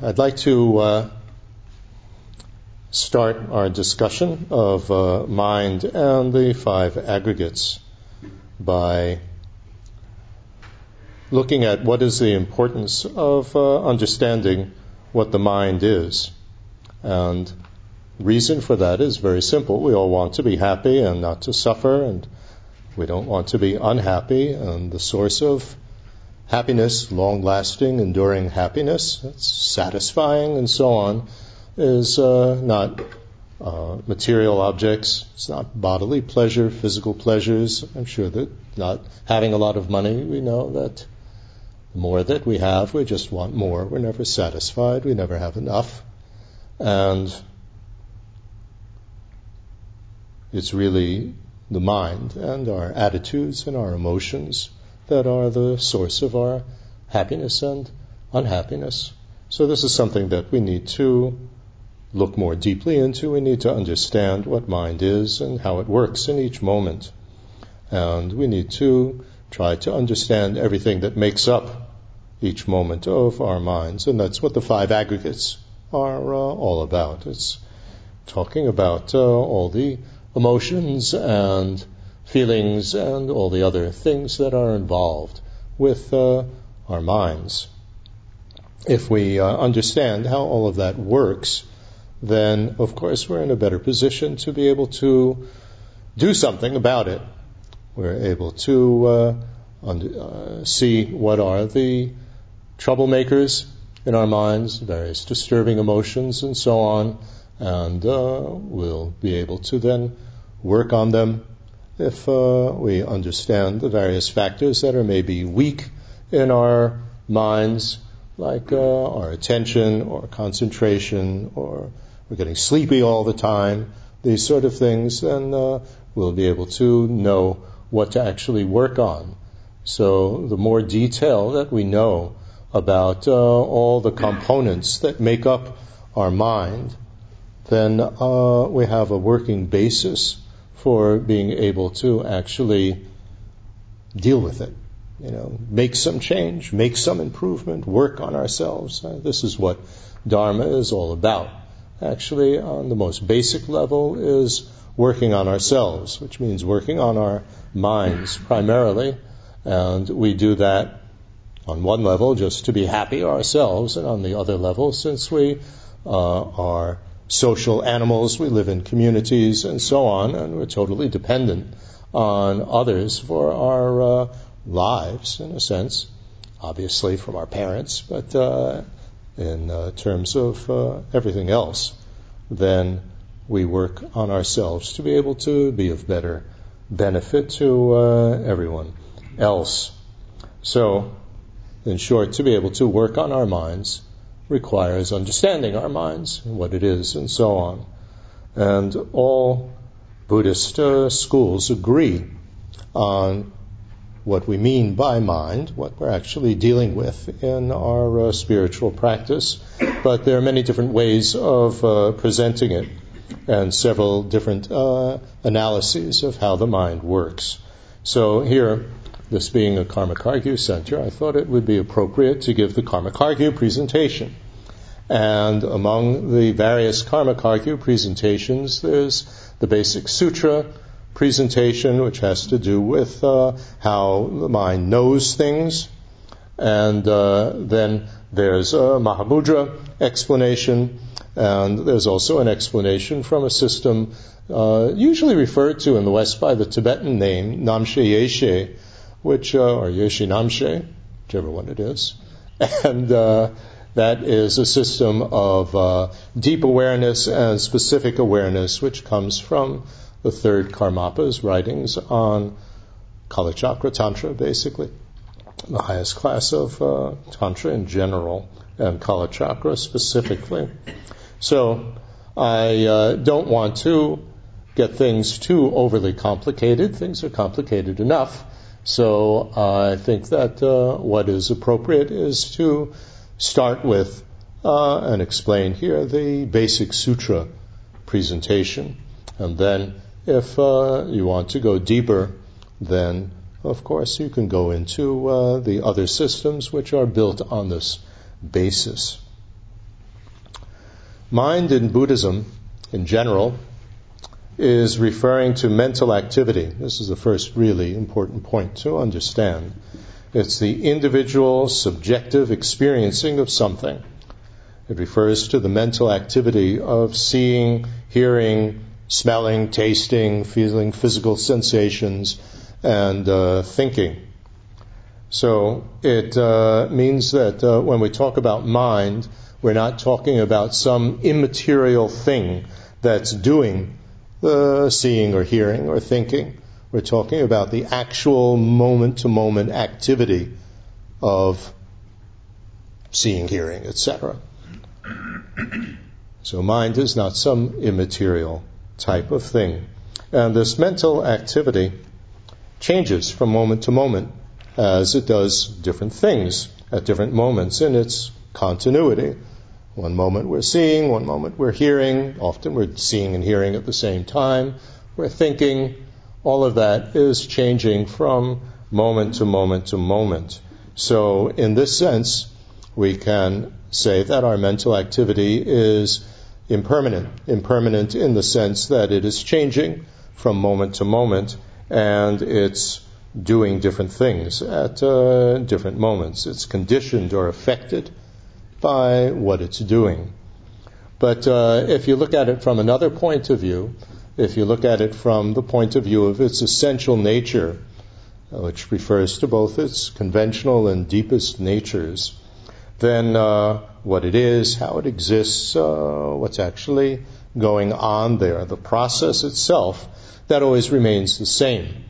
I'd like to uh, start our discussion of uh, mind and the five aggregates by looking at what is the importance of uh, understanding what the mind is. And reason for that is very simple. We all want to be happy and not to suffer, and we don't want to be unhappy. And the source of happiness, long lasting, enduring happiness, satisfying, and so on, is uh, not uh, material objects. It's not bodily pleasure, physical pleasures. I'm sure that not having a lot of money, we know that the more that we have, we just want more. We're never satisfied. We never have enough. And it's really the mind and our attitudes and our emotions that are the source of our happiness and unhappiness. So this is something that we need to look more deeply into. We need to understand what mind is and how it works in each moment. And we need to try to understand everything that makes up each moment of our minds. And that's what the five aggregates are uh, all about. It's talking about uh, all the emotions and feelings, and all the other things that are involved with uh, our minds. If we uh, understand how all of that works, then of course we're in a better position to be able to do something about it. We're able to uh, uh see what are the troublemakers in our minds, various disturbing emotions, and so on, and uh, we'll be able to then work on them if uh, we understand the various factors that are maybe weak in our minds, like uh, our attention or concentration, or we're getting sleepy all the time, these sort of things, then uh, we'll be able to know what to actually work on. So the more detail that we know about uh, all the components that make up our mind, then uh, we have a working basis for being able to actually deal with it. You know, make some change, make some improvement, work on ourselves. Uh, this is what Dharma is all about. Actually, on the most basic level, is working on ourselves, which means working on our minds primarily. And we do that on one level just to be happy ourselves, and on the other level, since we uh, are social animals, we live in communities and so on, and we're totally dependent on others for our uh, lives, in a sense, obviously from our parents, but uh, in uh, terms of uh, everything else, then we work on ourselves to be able to be of better benefit to uh, everyone else. So, in short, to be able to work on our minds requires understanding our minds, what it is, and so on. And all Buddhist uh, schools agree on what we mean by mind, what we're actually dealing with in our uh, spiritual practice. But there are many different ways of uh, presenting it and several different uh, analyses of how the mind works. So here, this being a Karma Kagyu center, I thought it would be appropriate to give the Karma Kagyu presentation. And among the various Karma Kagyu presentations, there's the basic sutra presentation, which has to do with uh, how the mind knows things. And uh, then there's a Mahamudra explanation, and there's also an explanation from a system uh, usually referred to in the West by the Tibetan name Namshe Yeshe, which uh, or Yeshe Namshe, whichever one it is, and uh, that is a system of uh, deep awareness and specific awareness, which comes from the third Karmapa's writings on Kalachakra Tantra, basically, the highest class of uh, Tantra in general, and Kalachakra specifically. So I uh, don't want to get things too overly complicated. Things are complicated enough. So uh, I think that uh, what is appropriate is to start with uh, and explain here the basic sutra presentation. And then, if uh, you want to go deeper, then of course you can go into uh, the other systems which are built on this basis. Mind in Buddhism, in general, is referring to mental activity. This is the first really important point to understand. It's the individual subjective experiencing of something. It refers to the mental activity of seeing, hearing, smelling, tasting, feeling physical sensations, and uh, thinking. So it uh, means that uh, when we talk about mind, we're not talking about some immaterial thing that's doing the seeing or hearing or thinking. We're talking about the actual moment to moment activity of seeing, hearing, etc. So mind is not some immaterial type of thing. And this mental activity changes from moment to moment as it does different things at different moments in its continuity. One moment we're seeing, one moment we're hearing, often we're seeing and hearing at the same time, we're thinking. All of that is changing from moment to moment to moment. So, in this sense, we can say that our mental activity is impermanent. Impermanent in the sense that it is changing from moment to moment and it's doing different things at uh, different moments. It's conditioned or affected by what it's doing. But uh, if you look at it from another point of view, if you look at it from the point of view of its essential nature, uh, which refers to both its conventional and deepest natures, then uh, what it is, how it exists, uh, what's actually going on there, the process itself, that always remains the same.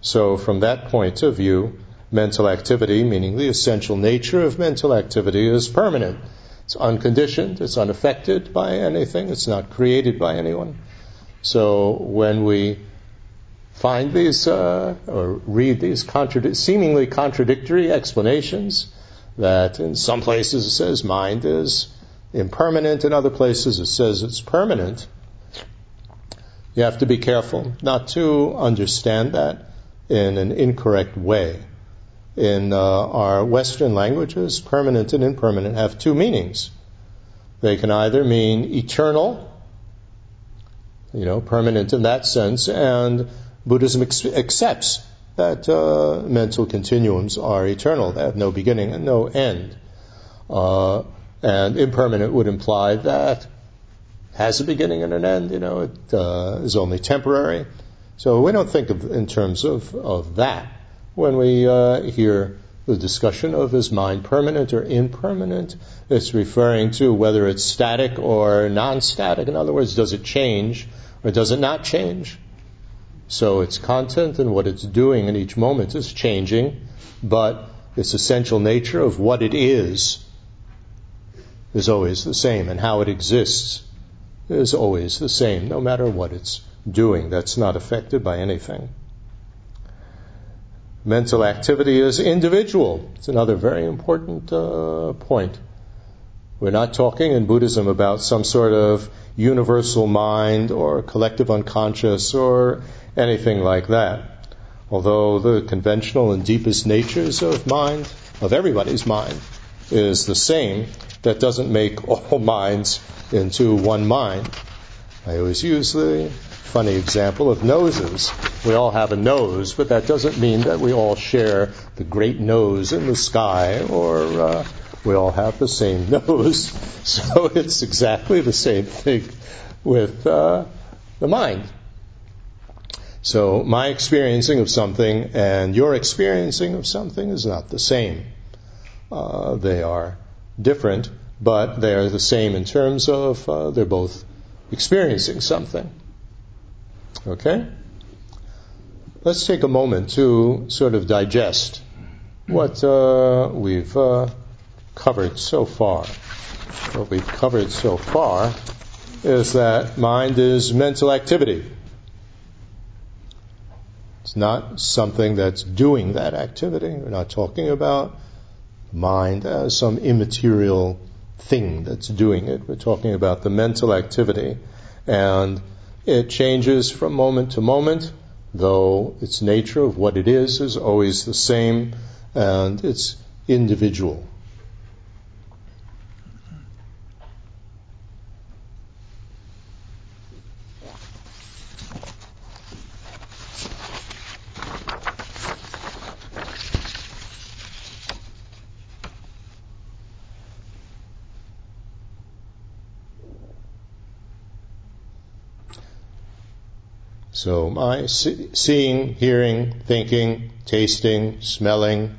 So, from that point of view, mental activity, meaning the essential nature of mental activity, is permanent. It's unconditioned, it's unaffected by anything, it's not created by anyone. So, when we find these uh, or read these contradi- seemingly contradictory explanations, that in some places it says mind is impermanent, in other places it says it's permanent, you have to be careful not to understand that in an incorrect way. In uh, our Western languages, permanent and impermanent have two meanings. They can either mean eternal, you know, permanent in that sense, and Buddhism ex- accepts that uh, mental continuums are eternal. They have no beginning and no end. Uh, and impermanent would imply that has a beginning and an end, you know, it uh, is only temporary. So we don't think of in terms of, of that when we uh, hear the discussion of is mind permanent or impermanent. It's referring to whether it's static or non-static. In other words, does it change or does it not change? So its content and what it's doing in each moment is changing, but its essential nature of what it is is always the same, and how it exists is always the same, no matter what it's doing. That's not affected by anything. Mental activity is individual. It's another very important uh, point. We're not talking in Buddhism about some sort of universal mind or collective unconscious or anything like that. Although the conventional and deepest natures of mind, of everybody's mind, is the same, that doesn't make all minds into one mind. I always use the funny example of noses. We all have a nose, but that doesn't mean that we all share the great nose in the sky or uh, we all have the same nose. So it's exactly the same thing with uh, the mind. So my experiencing of something and your experiencing of something is not the same. Uh, they are different, but they are the same in terms of uh, they're both experiencing something. Okay? Let's take a moment to sort of digest what uh, we've uh, covered so far. What we've covered so far is that mind is mental activity. It's not something that's doing that activity. We're not talking about mind as some immaterial thing that's doing it. We're talking about the mental activity. And it changes from moment to moment, though its nature of what it is is always the same and it's individual. So uh, my see- seeing, hearing, thinking, tasting, smelling,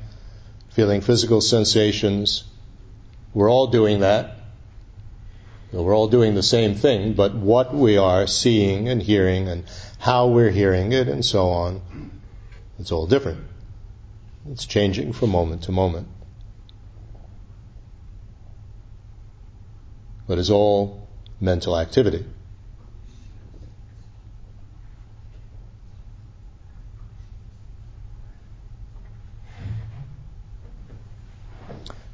feeling physical sensations, we're all doing that. We're all doing the same thing, but what we are seeing and hearing and how we're hearing it and so on, it's all different. It's changing from moment to moment. But it's all mental activity.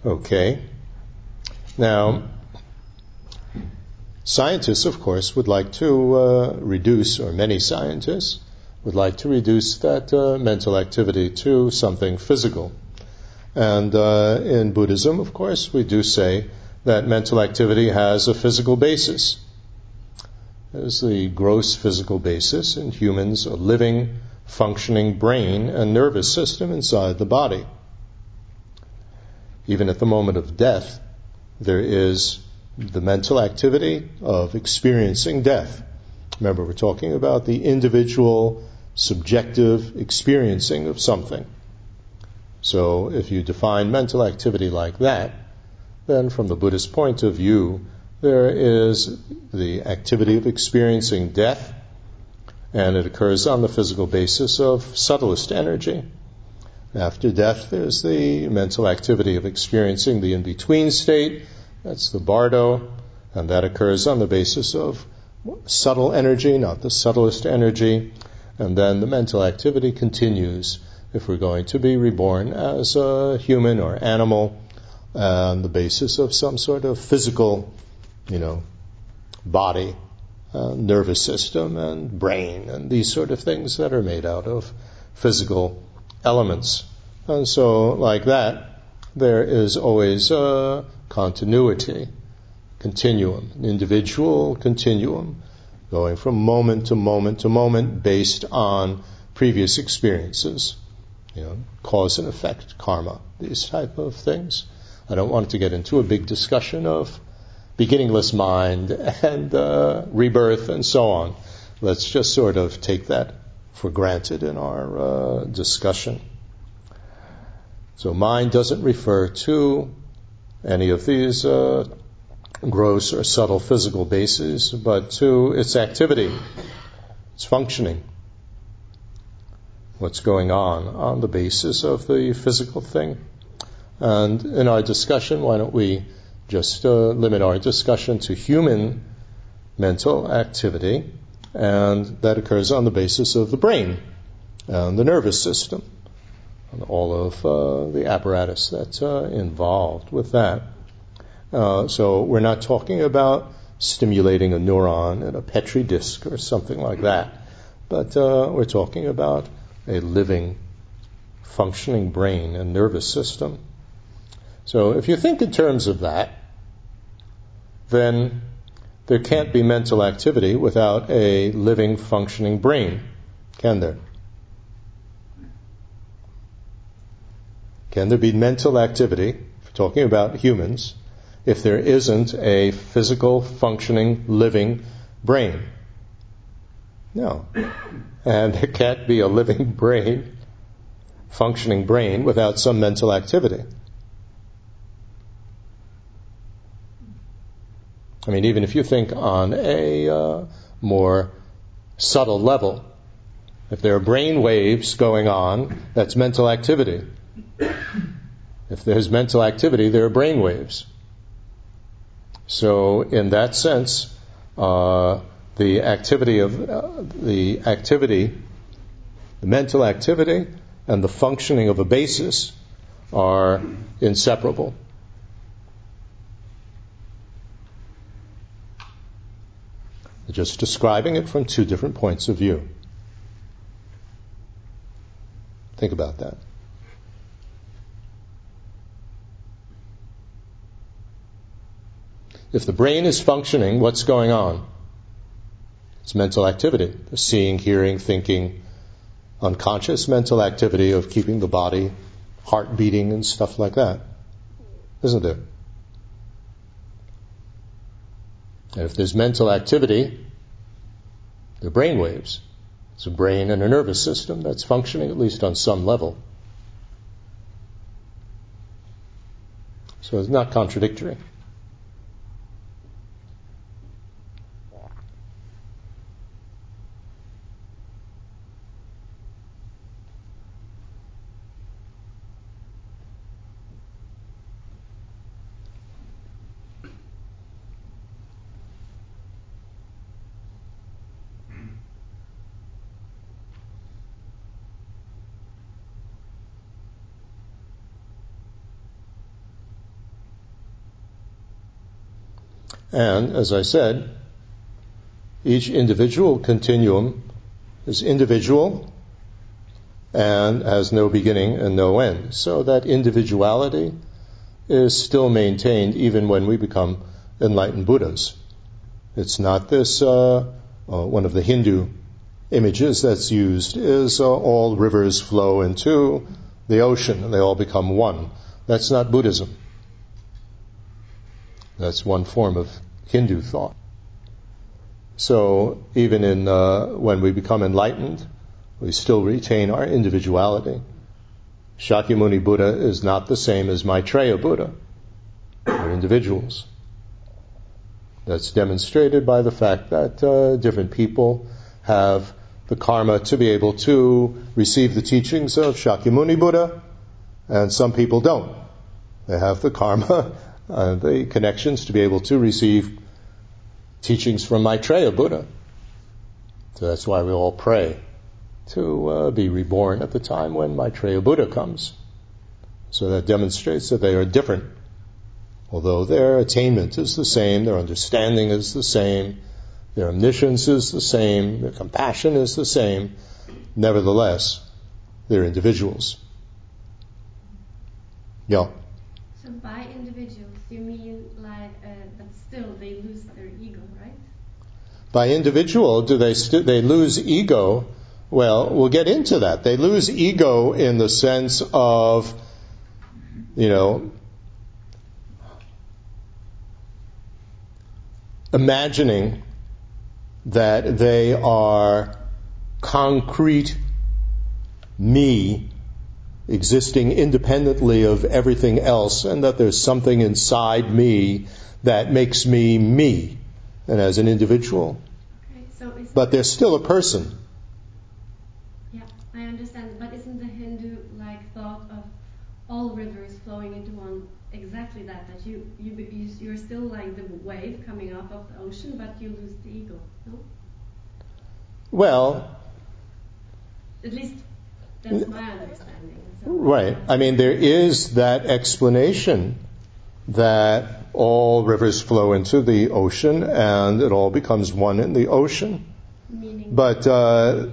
Okay. Now, scientists, of course, would like to uh, reduce, or many scientists would like to reduce that uh, mental activity to something physical. And uh, in Buddhism, of course, we do say that mental activity has a physical basis. There's the gross physical basis in humans, a living, functioning brain and nervous system inside the body. Even at the moment of death, there is the mental activity of experiencing death. Remember, we're talking about the individual subjective experiencing of something. So if you define mental activity like that, then from the Buddhist point of view, there is the activity of experiencing death, and it occurs on the physical basis of subtlest energy. After death, there's the mental activity of experiencing the in between state, that's the bardo, and that occurs on the basis of subtle energy, not the subtlest energy. And then the mental activity continues if we're going to be reborn as a human or animal on the basis of some sort of physical, you know, body, uh, nervous system, and brain, and these sort of things that are made out of physical elements. And so, like that, there is always a continuity, continuum, an individual continuum going from moment to moment to moment based on previous experiences, you know, cause and effect, karma, these type of things. I don't want to get into a big discussion of beginningless mind and uh, rebirth and so on. Let's just sort of take that for granted in our uh, discussion. So mind doesn't refer to any of these uh, gross or subtle physical bases, but to its activity, its functioning, what's going on on the basis of the physical thing. And in our discussion, why don't we just uh, limit our discussion to human mental activity, and that occurs on the basis of the brain and the nervous system, and all of uh, the apparatus that's uh, involved with that. Uh, so we're not talking about stimulating a neuron in a petri dish or something like that, but uh, we're talking about a living, functioning brain and nervous system. So if you think in terms of that, then there can't be mental activity without a living, functioning brain, can there? Can there be mental activity, talking about humans, if there isn't a physical, functioning, living brain. No. And there can't be a living brain, functioning brain, without some mental activity. I mean, even if you think on a uh, more subtle level, if there are brain waves going on, that's mental activity. If there's mental activity, there are brain waves. So, in that sense, uh, the activity of uh, the activity, the mental activity, and the functioning of a basis are inseparable. Just describing it from two different points of view. Think about that. If the brain is functioning, what's going on? It's mental activity. Seeing, hearing, thinking, unconscious mental activity of keeping the body, heart beating and stuff like that. Isn't there? And if there's mental activity, are brain waves. It's a brain and a nervous system that's functioning at least on some level. So it's not contradictory. And as I said, each individual continuum is individual and has no beginning and no end. So that individuality is still maintained even when we become enlightened Buddhas. It's not this, uh, uh, one of the Hindu images that's used is uh, all rivers flow into the ocean and they all become one. That's not Buddhism. That's one form of Hindu thought. So even in uh, when we become enlightened, we still retain our individuality. Shakyamuni Buddha is not the same as Maitreya Buddha. We're individuals. That's demonstrated by the fact that uh, different people have the karma to be able to receive the teachings of Shakyamuni Buddha, and some people don't. They have the karma uh, the connections to be able to receive teachings from Maitreya Buddha. So that's why we all pray to uh, be reborn at the time when Maitreya Buddha comes. So that demonstrates that they are different. Although their attainment is the same, their understanding is the same, their omniscience is the same, their compassion is the same, nevertheless, they're individuals. Yeah. So by individuals, you mean like, uh, but still they lose their ego, right? By individual, do they st- they lose ego? Well, we'll get into that. They lose ego in the sense of, you know, imagining that they are concrete me existing independently of everything else, and that there's something inside me that makes me me, and as an individual. Okay, so but there's still a person. Yeah, I understand. But isn't the Hindu like thought of all rivers flowing into one exactly that? That you you you're still like the wave coming off of the ocean, but you lose the ego. No. Well. At least that's my understanding. So. Right. I mean, there is that explanation that all rivers flow into the ocean and it all becomes one in the ocean. Meaning but, uh,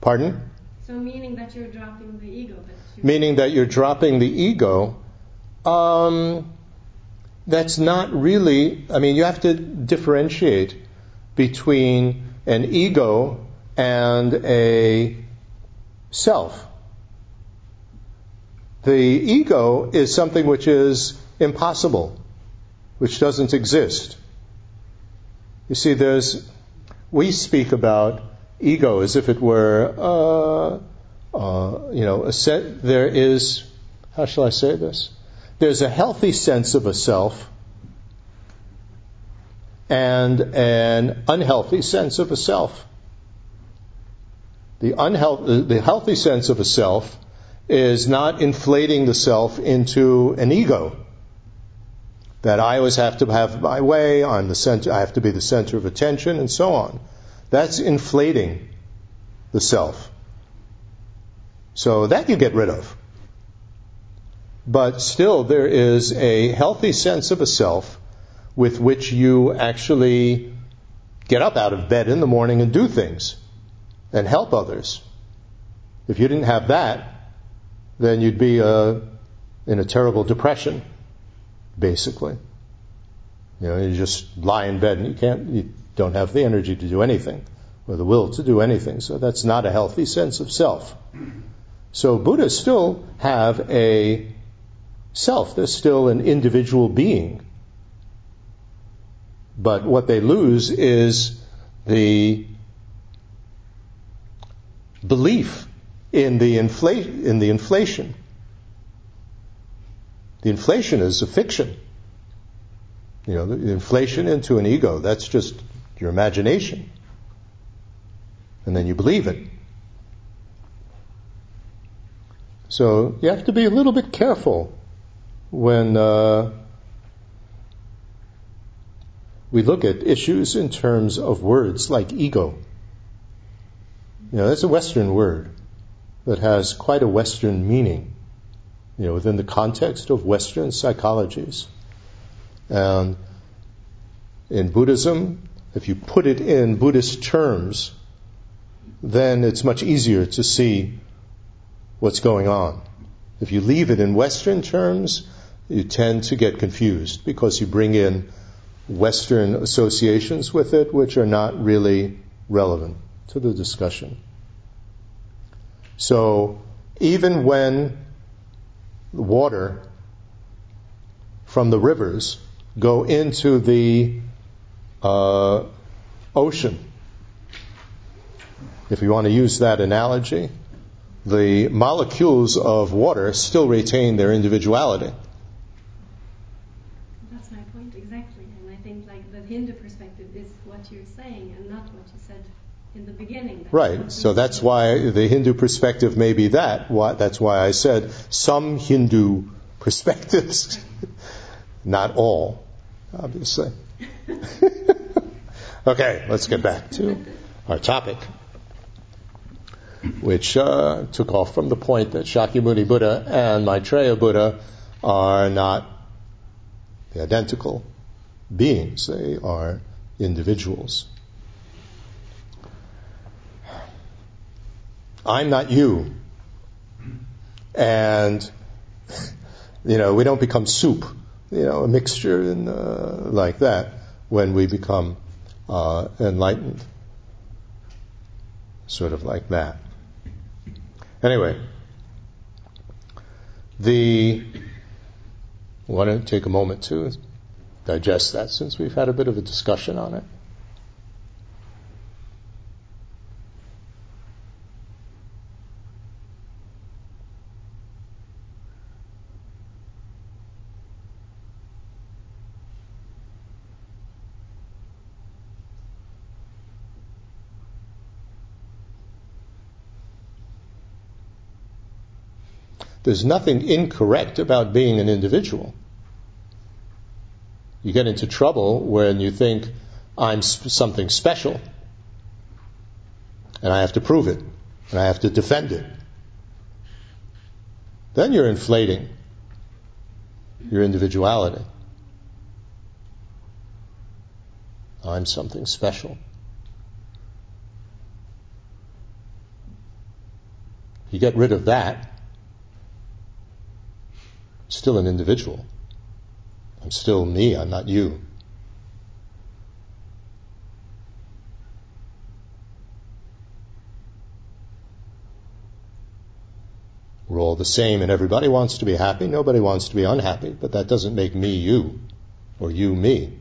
pardon? So, meaning that you're dropping the ego. Meaning that you're dropping the ego. Um, that's not really, I mean, you have to differentiate between an ego and a self. The ego is something which is impossible, which doesn't exist. You see, there's, we speak about ego as if it were, uh, uh, you know, a set, there is, how shall I say this? There's a healthy sense of a self and an unhealthy sense of a self. The, unhealthy, the healthy sense of a self is not inflating the self into an ego. That I always have to have my way, I'm the center, I have to be the center of attention, and so on. That's inflating the self. So that you get rid of. But still, there is a healthy sense of a self with which you actually get up out of bed in the morning and do things and help others. If you didn't have that, then you'd be uh, in a terrible depression, basically. You know, you just lie in bed and you can't, you don't have the energy to do anything or the will to do anything. So that's not a healthy sense of self. So Buddhists still have a self. They're still an individual being. But what they lose is the belief in the, infl- in the inflation. The inflation is a fiction. You know, the inflation into an ego, that's just your imagination. And then you believe it. So you have to be a little bit careful when uh, we look at issues in terms of words like ego. You know, that's a Western word that has quite a Western meaning, you know, within the context of Western psychologies. And in Buddhism, if you put it in Buddhist terms, then it's much easier to see what's going on. If you leave it in Western terms, you tend to get confused because you bring in Western associations with it which are not really relevant to the discussion. So even when water from the rivers go into the uh, ocean, if you want to use that analogy, the molecules of water still retain their individuality. That's my point, exactly. And I think like the Hindu perspective is what you're saying and not what you said in the beginning. Right. So that's why the Hindu perspective may be that. That's why I said some Hindu perspectives, not all, obviously. okay, let's get back to our topic which uh, took off from the point that Shakyamuni Buddha and Maitreya Buddha are not the identical beings, they are individuals. I'm not you. And, you know, we don't become soup, you know, a mixture and, uh, like that when we become uh, enlightened. Sort of like that. Anyway, the want to take a moment to digest that since we've had a bit of a discussion on it. There's nothing incorrect about being an individual. You get into trouble when you think, I'm something special, and I have to prove it, and I have to defend it. Then you're inflating your individuality. I'm something special. You get rid of that, still an individual. I'm still me, I'm not you. We're all the same, and everybody wants to be happy. Nobody wants to be unhappy, but that doesn't make me you or you me.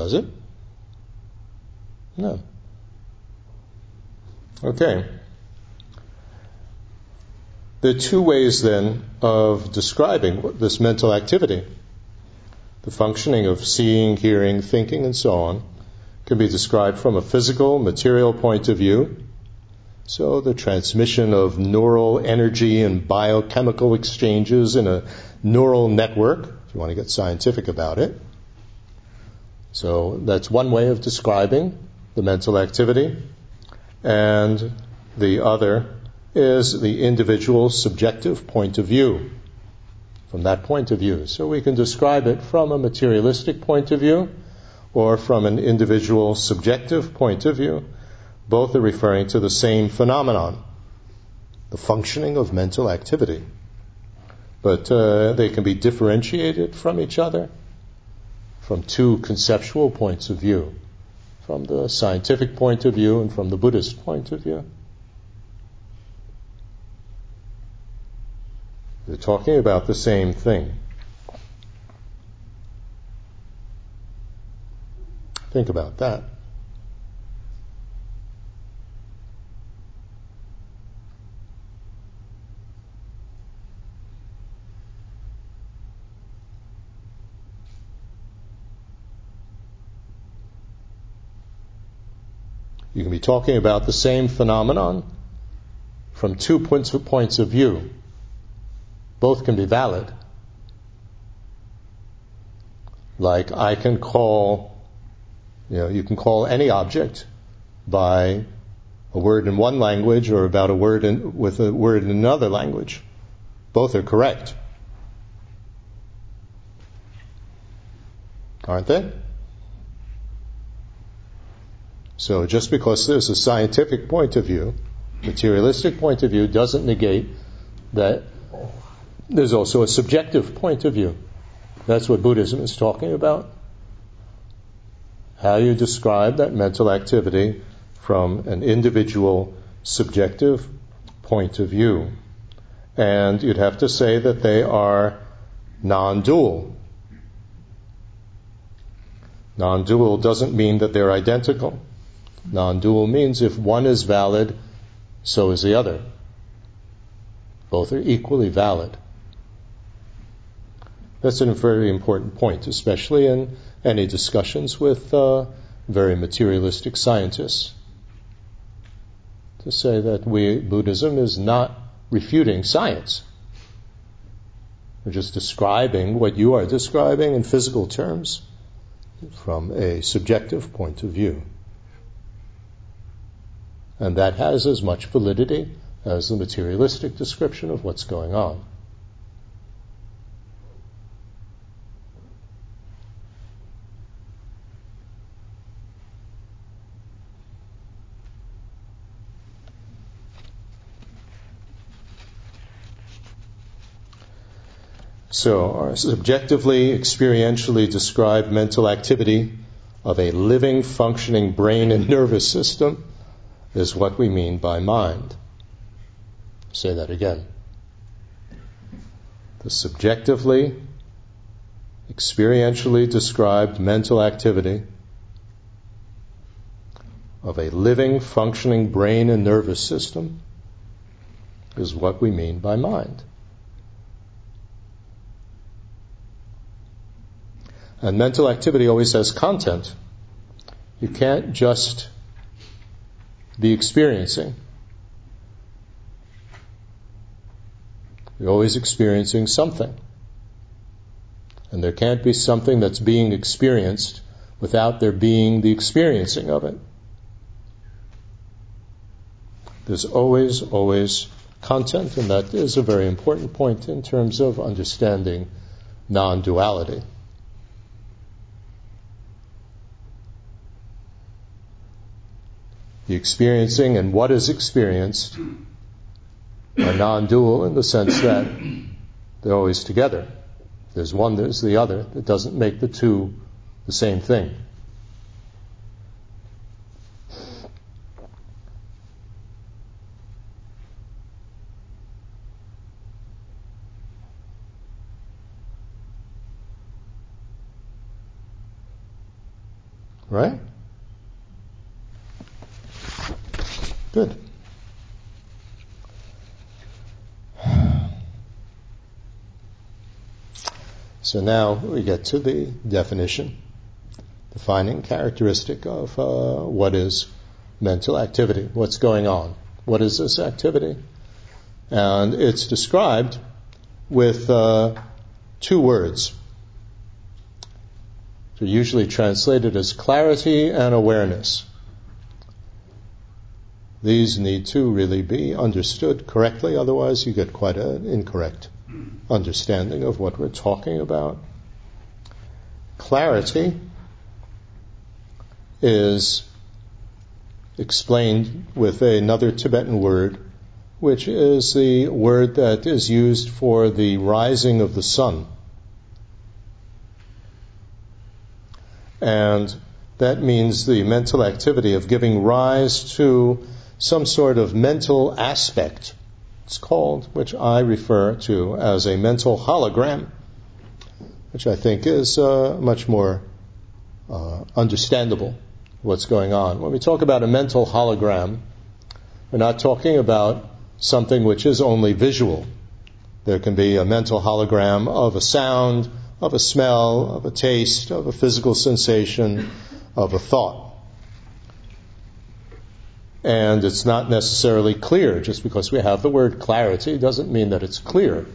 Does it? No. Okay. There are two ways then of describing this mental activity. The functioning of seeing, hearing, thinking, and so on can be described from a physical, material point of view. So the transmission of neural energy and biochemical exchanges in a neural network, if you want to get scientific about it. So that's one way of describing the mental activity. And the other is the individual's subjective point of view. From that point of view. So we can describe it from a materialistic point of view or from an individual subjective point of view. Both are referring to the same phenomenon, the functioning of mental activity. But uh, they can be differentiated from each other from two conceptual points of view from the scientific point of view and from the Buddhist point of view. They're talking about the same thing. Think about that. Talking about the same phenomenon from two points of, points of view. Both can be valid. Like I can call, you know, you can call any object by a word in one language or about a word in, with a word in another language. Both are correct. Aren't they? So just because there's a scientific point of view, materialistic point of view, doesn't negate that there's also a subjective point of view. That's what Buddhism is talking about. How you describe that mental activity from an individual subjective point of view. And you'd have to say that they are non dual. Non dual doesn't mean that they're identical. Non dual means if one is valid, so is the other. Both are equally valid. That's a very important point, especially in any discussions with uh, very materialistic scientists. To say that we, Buddhism is not refuting science. We're just describing what you are describing in physical terms from a subjective point of view. And that has as much validity as the materialistic description of what's going on. So, our subjectively, experientially described mental activity of a living, functioning brain and nervous system is what we mean by mind. Say that again. The subjectively, experientially described mental activity of a living, functioning brain and nervous system is what we mean by mind. And mental activity always has content. You can't just be experiencing. You're always experiencing something. And there can't be something that's being experienced without there being the experiencing of it. There's always, always content, and that is a very important point in terms of understanding non duality. The experiencing and what is experienced are non dual in the sense that they're always together. There's one, there's the other. It doesn't make the two the same thing. Right? Good. So now we get to the definition, defining characteristic of uh, what is mental activity, what's going on, what is this activity, and it's described with uh, two words. They're usually translated as clarity and awareness. These need to really be understood correctly, otherwise, you get quite an incorrect understanding of what we're talking about. Clarity is explained with another Tibetan word, which is the word that is used for the rising of the sun. And that means the mental activity of giving rise to some sort of mental aspect it's called, which I refer to as a mental hologram, which I think is uh, much more uh, understandable what's going on. When we talk about a mental hologram, we're not talking about something which is only visual. There can be a mental hologram of a sound, of a smell, of a taste, of a physical sensation, of a thought. And it's not necessarily clear. Just because we have the word clarity doesn't mean that it's clear.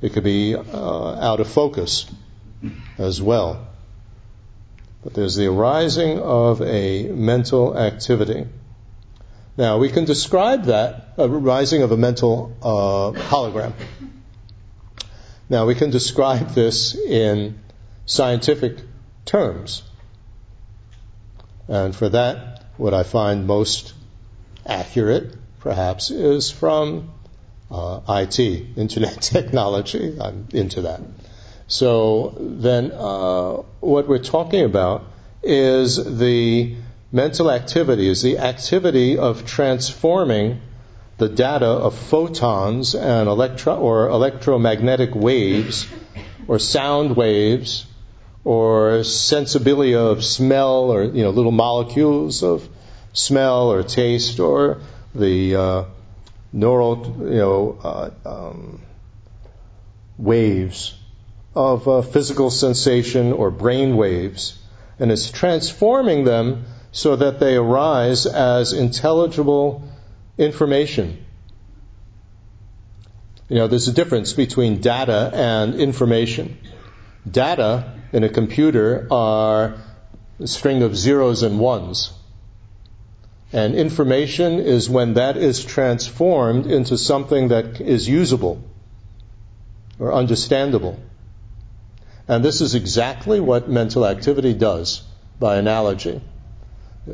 It could be uh, out of focus as well. But there's the arising of a mental activity. Now, we can describe that, a rising of a mental uh, hologram. Now, we can describe this in scientific terms. And for that, what I find most accurate, perhaps, is from uh, IT, Internet technology. I'm into that. So then, uh, what we're talking about is the mental activity, is the activity of transforming the data of photons and electro or electromagnetic waves or sound waves or sensibilia of smell or you know little molecules of smell or taste or the uh, neural you know uh, um, waves of uh, physical sensation or brain waves and is transforming them so that they arise as intelligible information. You know, there's a difference between data and information. Data in a computer are a string of zeros and ones. And information is when that is transformed into something that is usable or understandable. And this is exactly what mental activity does by analogy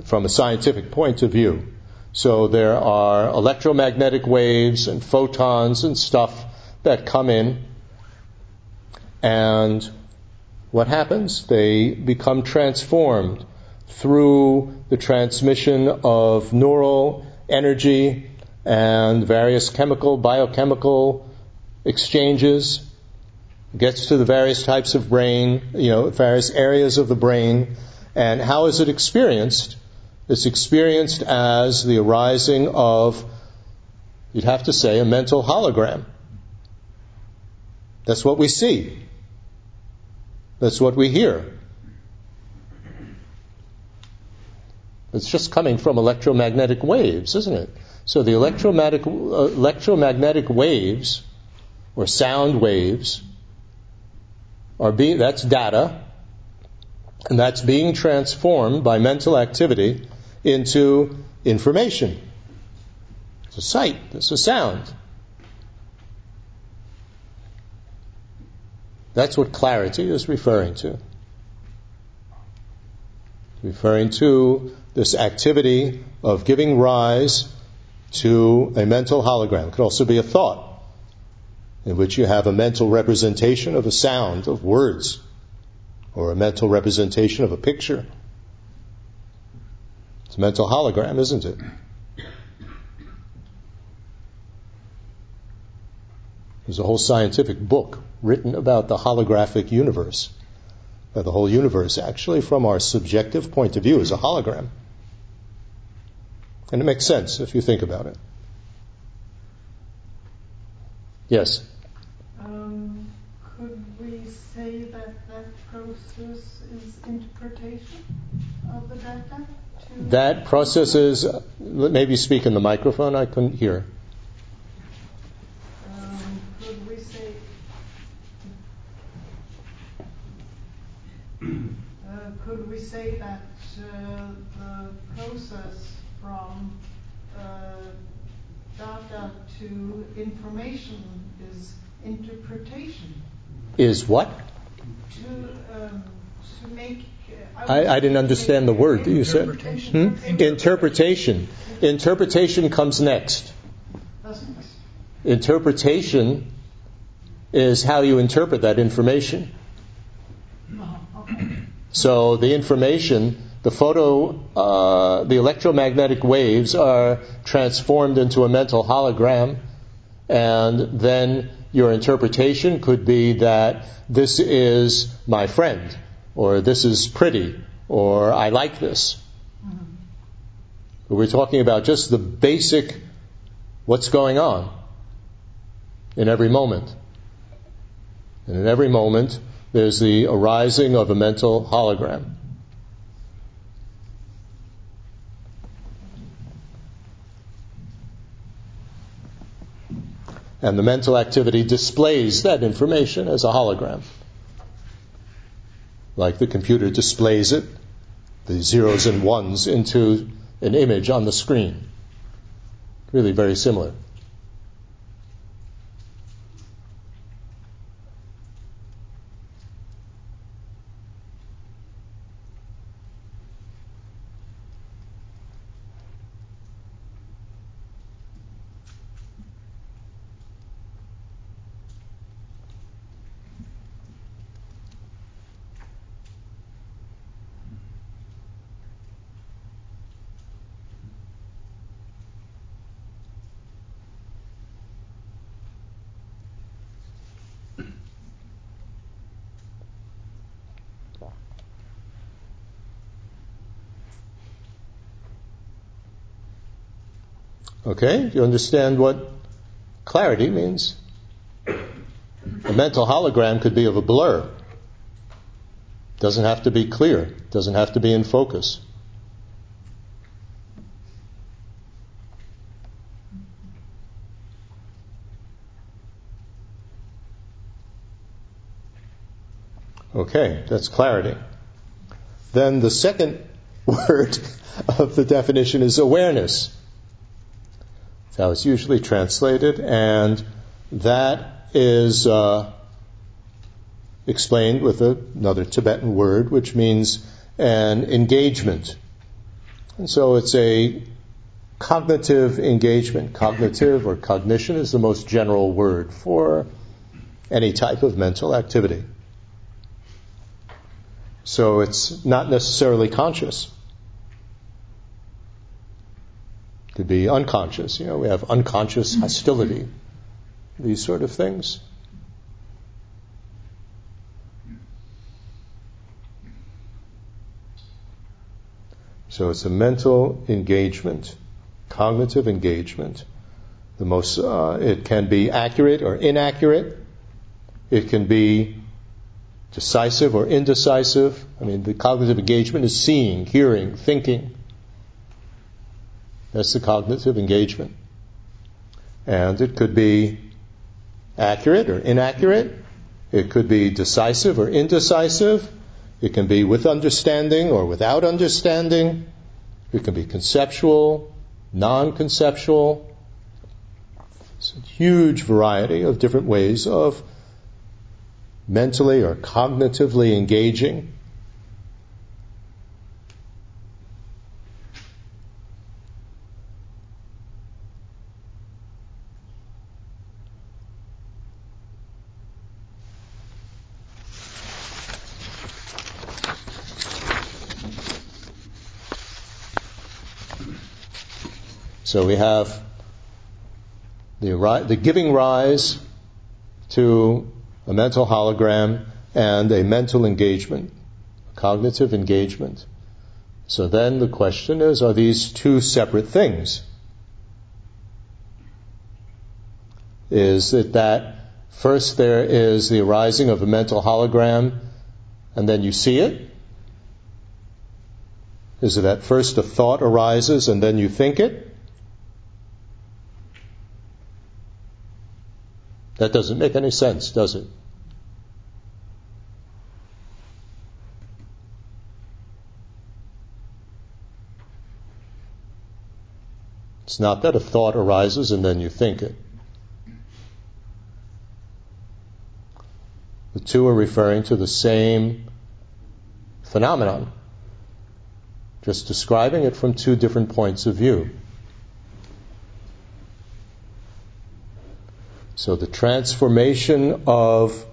from a scientific point of view. So there are electromagnetic waves and photons and stuff that come in and what happens? They become transformed through the transmission of neural energy and various chemical, biochemical exchanges gets to the various types of brain, you know, various areas of the brain, and how is it experienced? It's experienced as the arising of, you'd have to say, a mental hologram. That's what we see. That's what we hear. It's just coming from electromagnetic waves, isn't it? So the electromagnetic, uh, electromagnetic waves, or sound waves, are being, that's data, and that's being transformed by mental activity into information. It's a sight, it's a sound. That's what clarity is referring to. Referring to this activity of giving rise to a mental hologram. It could also be a thought in which you have a mental representation of a sound, of words, or a mental representation of a picture. It's a mental hologram, isn't it? There's a whole scientific book written about the holographic universe. That the whole universe, actually, from our subjective point of view, is a hologram. And it makes sense if you think about it. Yes? Um, could we say that that process is interpretation of the data? That process is, maybe speak in the microphone, I couldn't hear. Um, could we say, uh, could we say that uh, the process from uh, data to information is interpretation. Is what? To, um, to make. Uh, I, I, didn't understand the word that you said. Interpretation. Hmm? Interpretation. Interpretation comes next. Interpretation is how you interpret that information. So the information the photo, uh, the electromagnetic waves are transformed into a mental hologram, and then your interpretation could be that this is my friend, or this is pretty, or I like this. Mm-hmm. We're talking about just the basic what's going on in every moment. And in every moment, there's the arising of a mental hologram. And the mental activity displays that information as a hologram. Like the computer displays it, the zeros and ones, into an image on the screen. Really very similar. Okay? Do you understand what clarity means? A mental hologram could be of a blur. Doesn't have to be clear. Doesn't have to be in focus. Okay, that's clarity. Then the second word of the definition is awareness how it's usually translated, and that is uh, explained with another Tibetan word, which means an engagement. And so it's a cognitive engagement. Cognitive or cognition is the most general word for any type of mental activity. So it's not necessarily conscious. Could be unconscious. You know, we have unconscious hostility, these sort of things. So it's a mental engagement, cognitive engagement. The most, uh, it can be accurate or inaccurate. It can be decisive or indecisive. I mean, the cognitive engagement is seeing, hearing, thinking. That's the cognitive engagement. And it could be accurate or inaccurate. It could be decisive or indecisive. It can be with understanding or without understanding. It can be conceptual, non conceptual. It's a huge variety of different ways of mentally or cognitively engaging So we have the, the giving rise to a mental hologram and a mental engagement, cognitive engagement. So then the question is, are these two separate things? Is it that first there is the arising of a mental hologram and then you see it? Is it that first a thought arises and then you think it? That doesn't make any sense, does it? It's not that a thought arises and then you think it. The two are referring to the same phenomenon, just describing it from two different points of view. So the transformation of,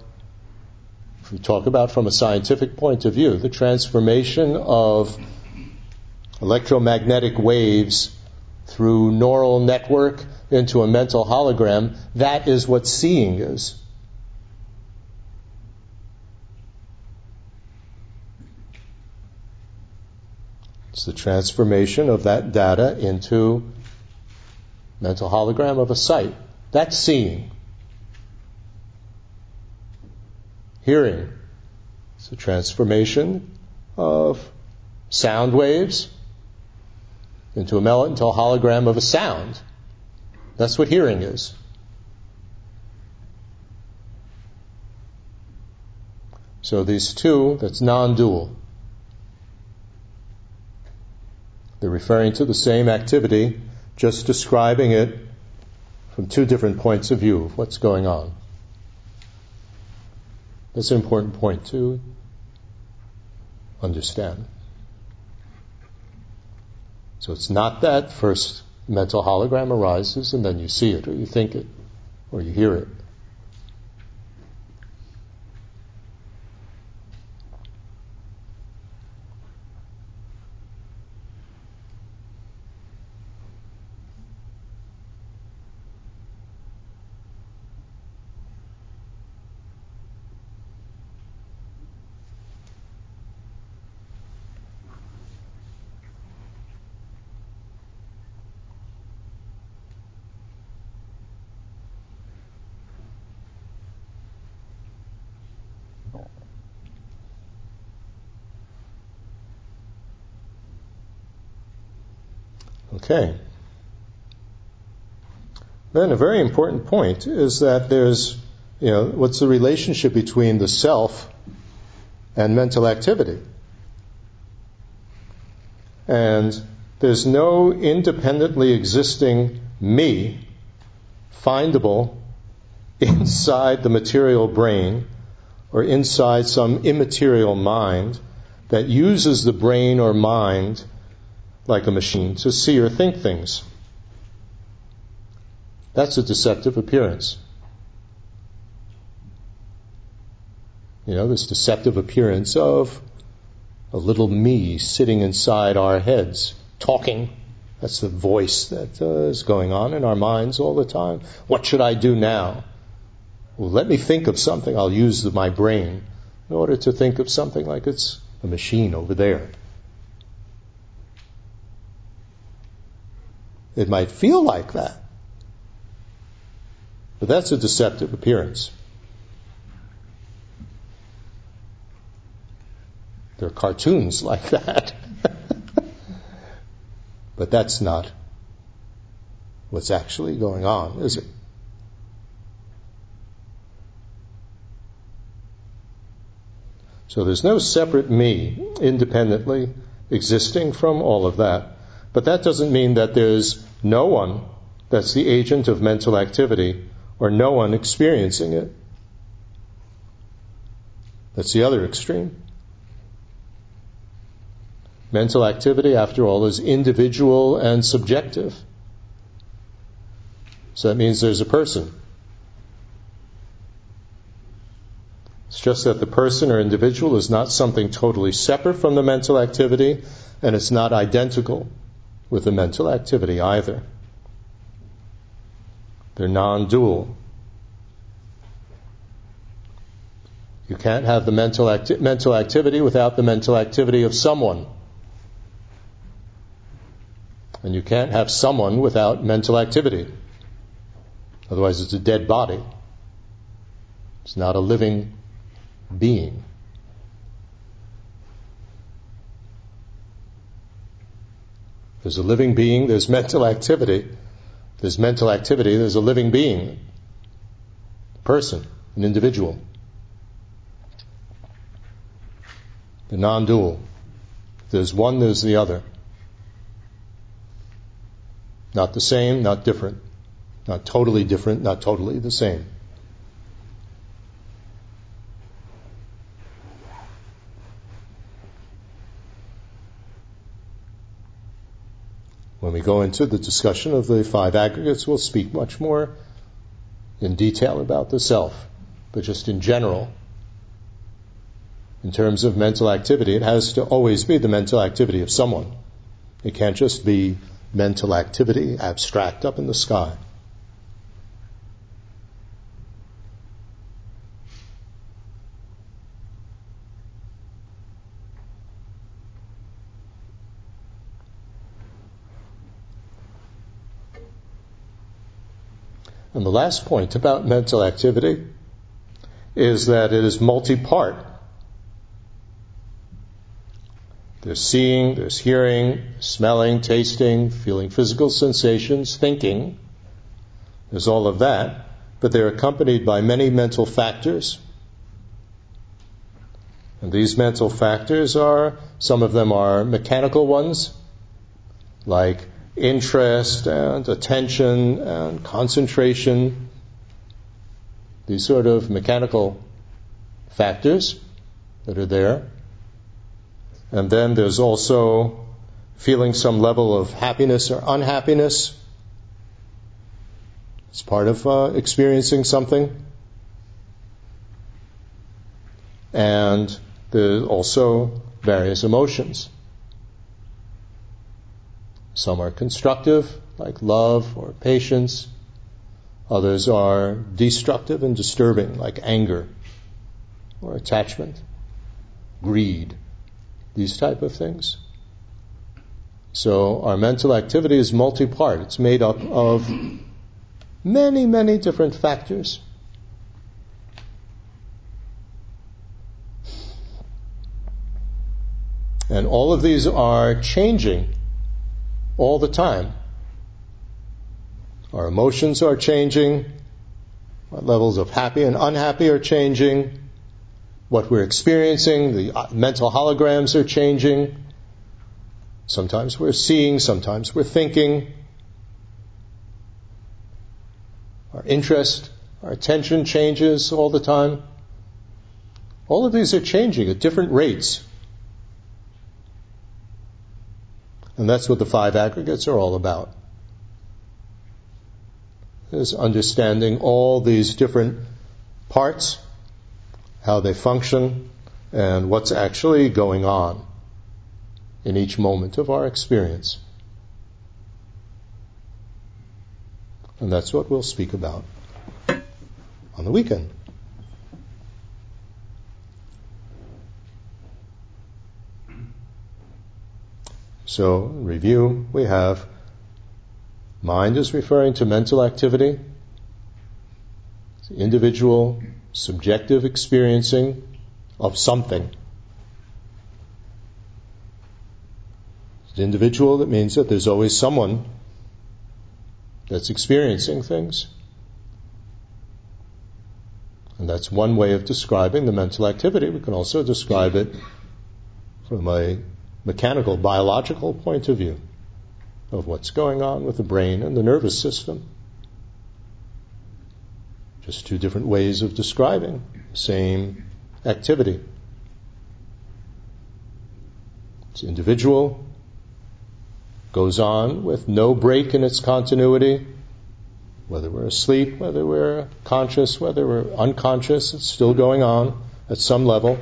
if we talk about from a scientific point of view, the transformation of electromagnetic waves through neural network into a mental hologram, that is what seeing is. It's the transformation of that data into mental hologram of a sight. That's seeing. Hearing. It's the transformation of sound waves into a mental hologram of a sound. That's what hearing is. So these two, that's non dual. They're referring to the same activity, just describing it from two different points of view of what's going on. That's an important point to understand. So it's not that first mental hologram arises and then you see it or you think it or you hear it. Okay. Then a very important point is that there's, you know, what's the relationship between the self and mental activity? And there's no independently existing me findable inside the material brain or inside some immaterial mind that uses the brain or mind like a machine to see or think things. That's a deceptive appearance. You know, this deceptive appearance of a little me sitting inside our heads, talking. That's the voice that uh, is going on in our minds all the time. What should I do now? Well, let me think of something. I'll use my brain in order to think of something like it's a machine over there. It might feel like that. But that's a deceptive appearance. There are cartoons like that. but that's not what's actually going on, is it? So there's no separate me independently existing from all of that. But that doesn't mean that there's no one that's the agent of mental activity or no one experiencing it. That's the other extreme. Mental activity, after all, is individual and subjective. So that means there's a person. It's just that the person or individual is not something totally separate from the mental activity, and it's not identical with the mental activity either. They're non dual. You can't have the mental, acti- mental activity without the mental activity of someone. And you can't have someone without mental activity. Otherwise, it's a dead body. It's not a living being. There's a living being, there's mental activity. There's mental activity, there's a living being, a person, an individual. The non dual. There's one, there's the other. Not the same, not different. Not totally different, not totally the same. When we go into the discussion of the five aggregates, we'll speak much more in detail about the self. But just in general, in terms of mental activity, it has to always be the mental activity of someone. It can't just be mental activity abstract up in the sky. And the last point about mental activity is that it is multi-part. There's seeing, there's hearing, smelling, tasting, feeling physical sensations, thinking. There's all of that, but they're accompanied by many mental factors. And these mental factors are, some of them are mechanical ones, like interest and attention and concentration, these sort of mechanical factors that are there. And then there's also feeling some level of happiness or unhappiness. It's part of uh, experiencing something. And there's also various emotions. Some are constructive, like love or patience. Others are destructive and disturbing, like anger or attachment, greed, these type of things. So our mental activity is multi-part. It's made up of many, many different factors. And all of these are changing all the time. Our emotions are changing. Our levels of happy and unhappy are changing. What we're experiencing, the uh, mental holograms are changing. Sometimes we're seeing, sometimes we're thinking. Our interest, our attention changes all the time. All of these are changing at different rates. And that's what the five aggregates are all about. Is understanding all these different parts, how they function, and what's actually going on in each moment of our experience. And that's what we'll speak about on the weekend. So, review, we have mind is referring to mental activity, individual, subjective experiencing of something. It's individual, that means that there's always someone that's experiencing things. And that's one way of describing the mental activity. We can also describe it from a mechanical, biological point of view of what's going on with the brain and the nervous system. Just two different ways of describing the same activity. It's individual, goes on with no break in its continuity. Whether we're asleep, whether we're conscious, whether we're unconscious, it's still going on at some level.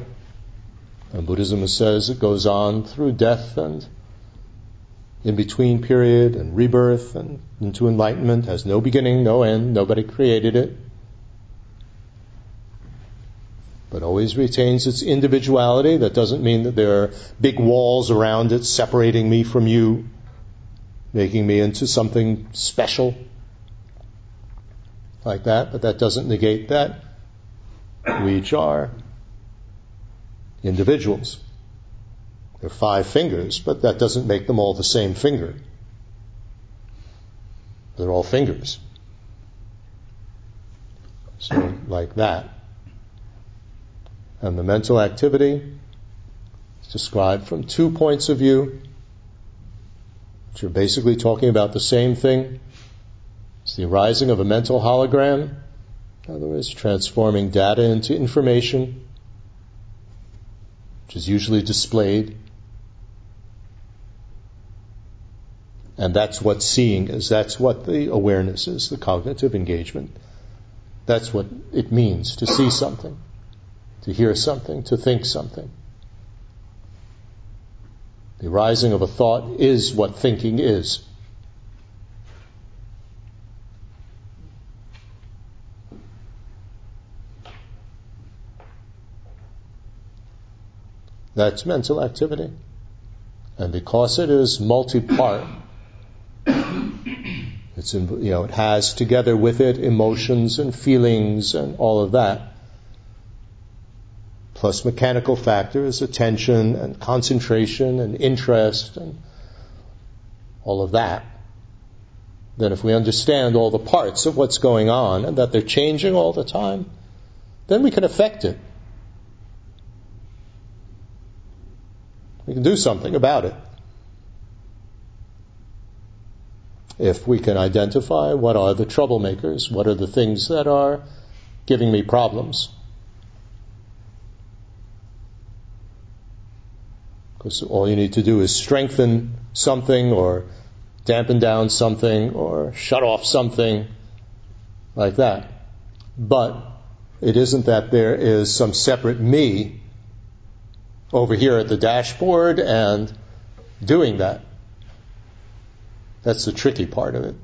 And Buddhism says it goes on through death and in between period and rebirth and into enlightenment, has no beginning, no end, nobody created it. But always retains its individuality. That doesn't mean that there are big walls around it separating me from you, making me into something special like that, but that doesn't negate that. We each are individuals. There are five fingers, but that doesn't make them all the same finger. They're all fingers. So, like that. And the mental activity is described from two points of view, which are basically talking about the same thing. It's the arising of a mental hologram, in other words, transforming data into information which is usually displayed. And that's what seeing is. That's what the awareness is, the cognitive engagement. That's what it means to see something, to hear something, to think something. The arising of a thought is what thinking is. That's mental activity. And because it is multi-part, it's in, you know it has together with it emotions and feelings and all of that, plus mechanical factors, attention and concentration and interest and all of that. Then if we understand all the parts of what's going on and that they're changing all the time, then we can affect it. We can do something about it. if we can identify what are the troublemakers, what are the things that are giving me problems. Because all you need to do is strengthen something or dampen down something or shut off something like that. But it isn't that there is some separate me over here at the dashboard and doing that. That's the tricky part of it.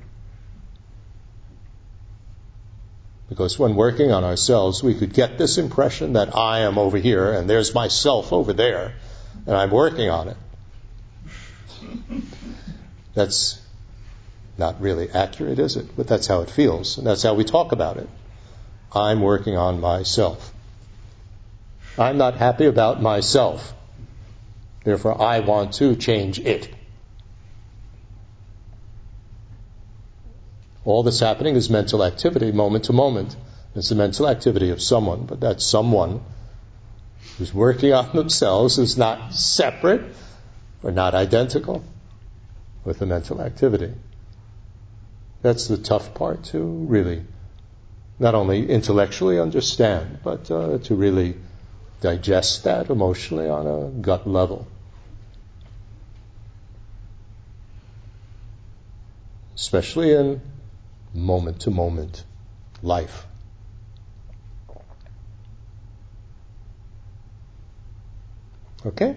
Because when working on ourselves, we could get this impression that I am over here and there's myself over there, and I'm working on it. That's not really accurate, is it? But that's how it feels, and that's how we talk about it. I'm working on myself. I'm not happy about myself. Therefore, I want to change it. All that's happening is mental activity, moment to moment. It's the mental activity of someone, but that someone who's working on themselves is not separate or not identical with the mental activity. That's the tough part to really not only intellectually understand, but uh, to really digest that emotionally on a gut level. Especially in moment to moment life. Okay?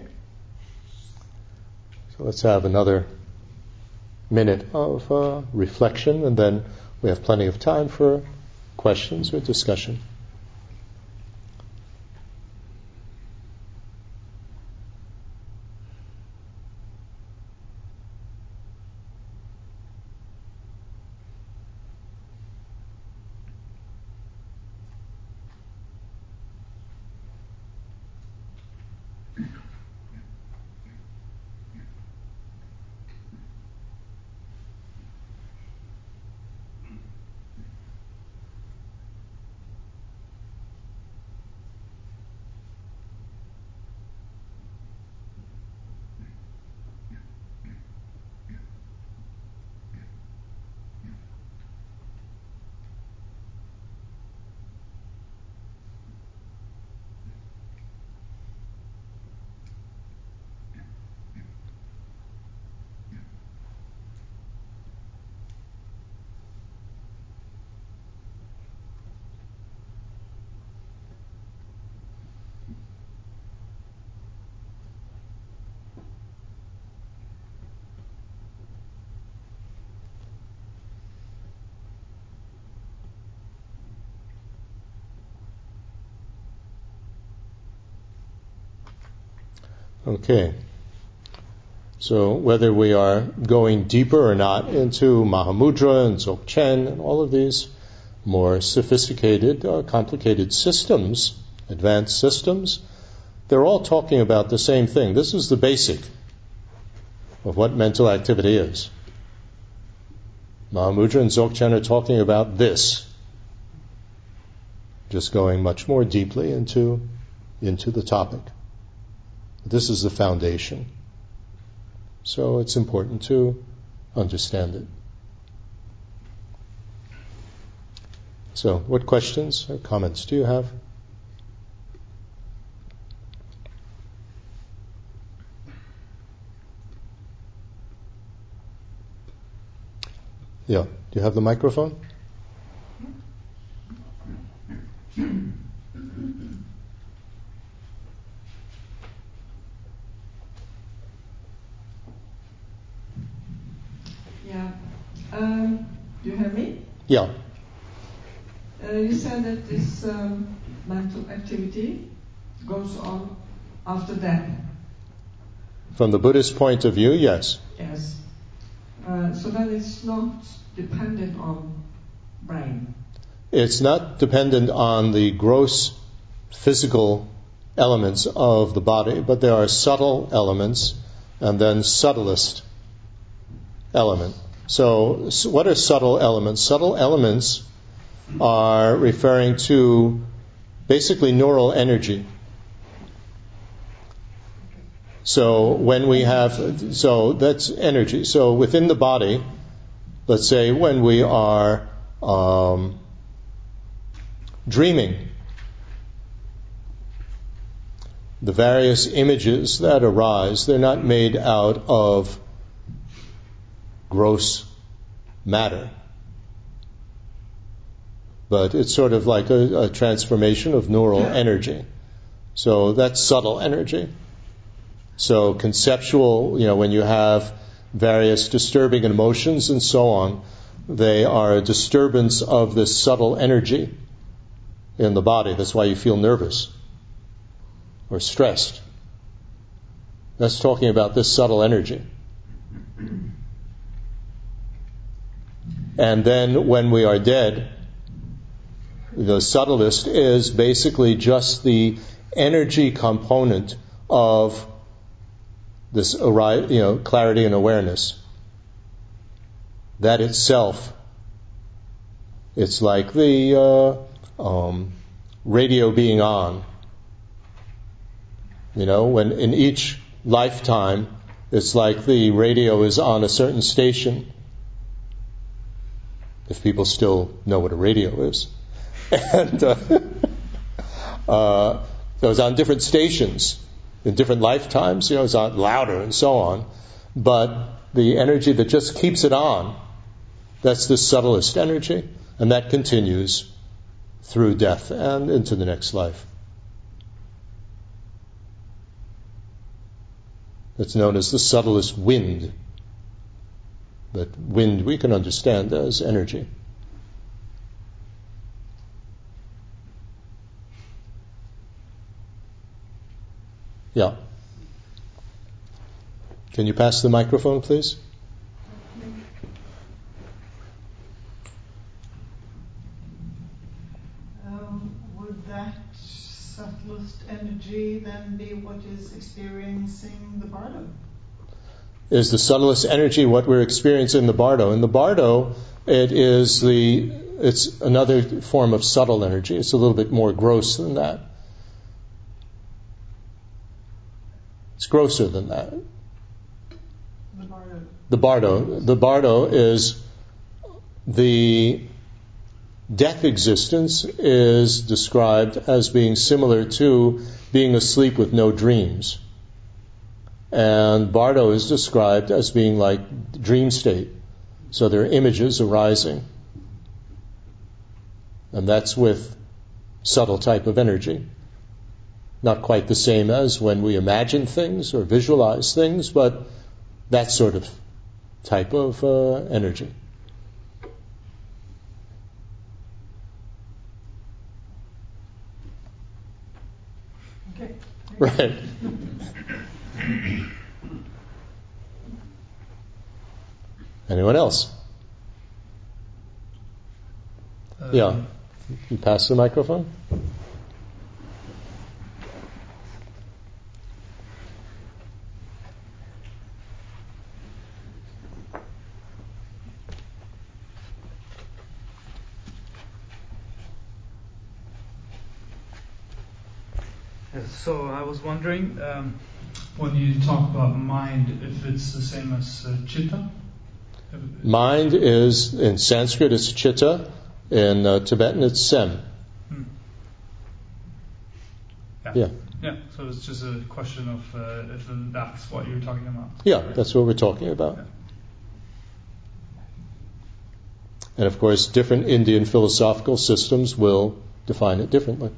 So let's have another minute of uh, reflection and then we have plenty of time for questions or discussion. Okay. So whether we are going deeper or not into Mahamudra and Dzogchen and all of these more sophisticated, uh, complicated systems, advanced systems, they're all talking about the same thing. This is the basic of what mental activity is. Mahamudra and Dzogchen are talking about this, just going much more deeply into, into the topic. This is the foundation. So it's important to understand it. So, what questions or comments do you have? Yeah. Do you have the microphone? Yeah. Uh, you said that this um, mental activity goes on after death. From the Buddhist point of view, yes. Yes. Uh, so then it's not dependent on brain. It's not dependent on the gross physical elements of the body, but there are subtle elements and then subtlest element. So, what are subtle elements? Subtle elements are referring to basically neural energy. So when we have, so that's energy. So within the body, let's say when we are um, dreaming, the various images that arise, they're not made out of gross matter. But it's sort of like a, a transformation of neural energy. So that's subtle energy. So conceptual, you know, when you have various disturbing emotions and so on, they are a disturbance of this subtle energy in the body. That's why you feel nervous or stressed. That's talking about this subtle energy. And then when we are dead, the subtlest is basically just the energy component of this you know, clarity and awareness. That itself, it's like the uh, um, radio being on. You know, when in each lifetime, it's like the radio is on a certain station. If people still know what a radio is. and uh, uh, so it's on different stations in different lifetimes. You know, it's on louder and so on. But the energy that just keeps it on, that's the subtlest energy, and that continues through death and into the next life. It's known as the subtlest wind. But wind we can understand as energy. Yeah. Can you pass the microphone, please? Um, would that subtlest energy then be what is experiencing the bardo? Is the subtlest energy what we're experiencing in the bardo? In the bardo, it is the it's another form of subtle energy. It's a little bit more gross than that. It's grosser than that. The bardo. The bardo. The bardo is the death existence is described as being similar to being asleep with no dreams. And bardo is described as being like dream state. So there are images arising. And that's with subtle type of energy. Not quite the same as when we imagine things or visualize things, but that sort of type of uh, energy. Okay. Right. Anyone else? Uh, Yeah. You pass the microphone? So I was wondering, um, when you talk about mind, if it's the same as uh, chitta? Mind is, in Sanskrit, it's chitta. In uh, Tibetan, it's sem. Hmm. Yeah. Yeah, so it's just a question of uh, if that's what you're talking about. Yeah, that's what we're talking about. Yeah. And of course, different Indian philosophical systems will define it differently.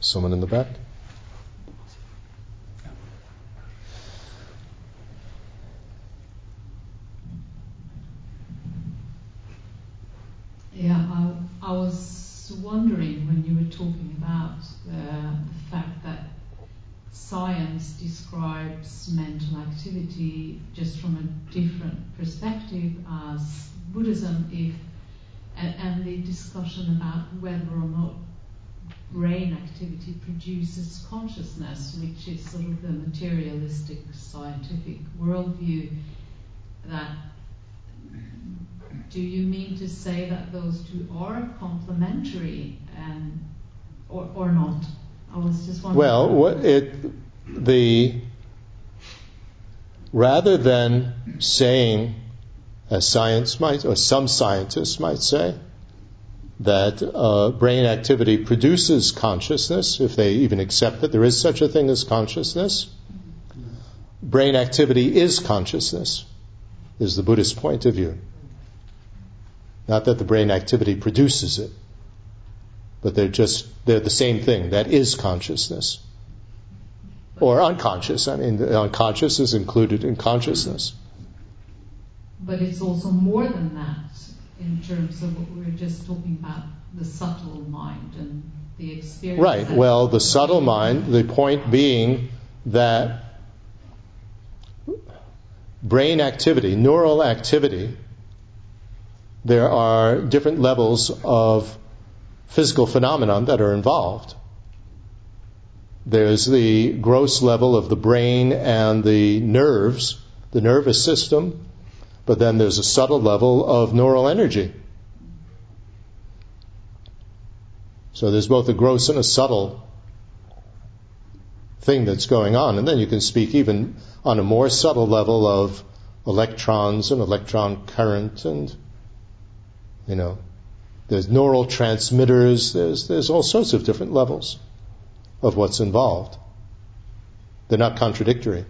Someone in the back? Yeah, I, was wondering when you were talking about uh, the fact that science describes mental activity just from a different perspective as Buddhism, if and, and the discussion about whether or not brain activity produces consciousness, which is sort of the materialistic scientific worldview, that do you mean to say that those two are complementary and or, or not? I was just wondering. Well, what it the rather than saying, as science might, or some scientists might say, that uh, brain activity produces consciousness, if they even accept that there is such a thing as consciousness. Brain activity is consciousness, is the Buddhist point of view. Not that the brain activity produces it, but they're just, they're the same thing. That is consciousness. Or unconscious. I mean, the unconscious is included in consciousness. But it's also more than that in terms of what we were just talking about the subtle mind and the experience. Right. Well, the subtle mind, the point being that brain activity, neural activity, there are different levels of physical phenomenon that are involved. There's the gross level of the brain and the nerves, the nervous system, but then there's a subtle level of neural energy. So there's both a gross and a subtle thing that's going on. And then you can speak even on a more subtle level of electrons and electron current and, you know, there's neural transmitters, there's, there's all sorts of different levels of what's involved. They're not contradictory.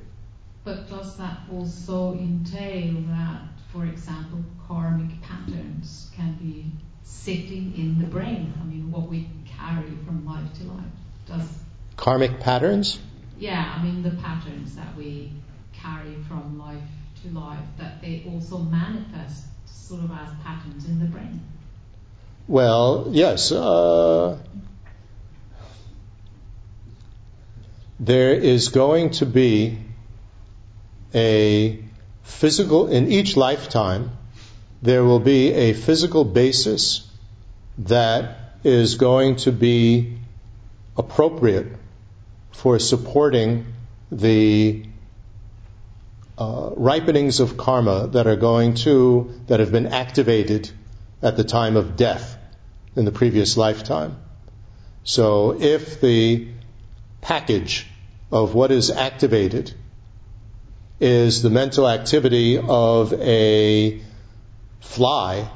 But does that also entail that, for example, karmic patterns can be sitting in the brain? I mean, what we carry from life to life. Does karmic patterns? Yeah, I mean the patterns that we carry from life to life that they also manifest sort of as patterns in the brain. Well, yes. Uh, there is going to be a physical, in each lifetime, there will be a physical basis that is going to be appropriate for supporting the uh, ripenings of karma that are going to, that have been activated at the time of death in the previous lifetime. So if the package of what is activated is the mental activity of a fly,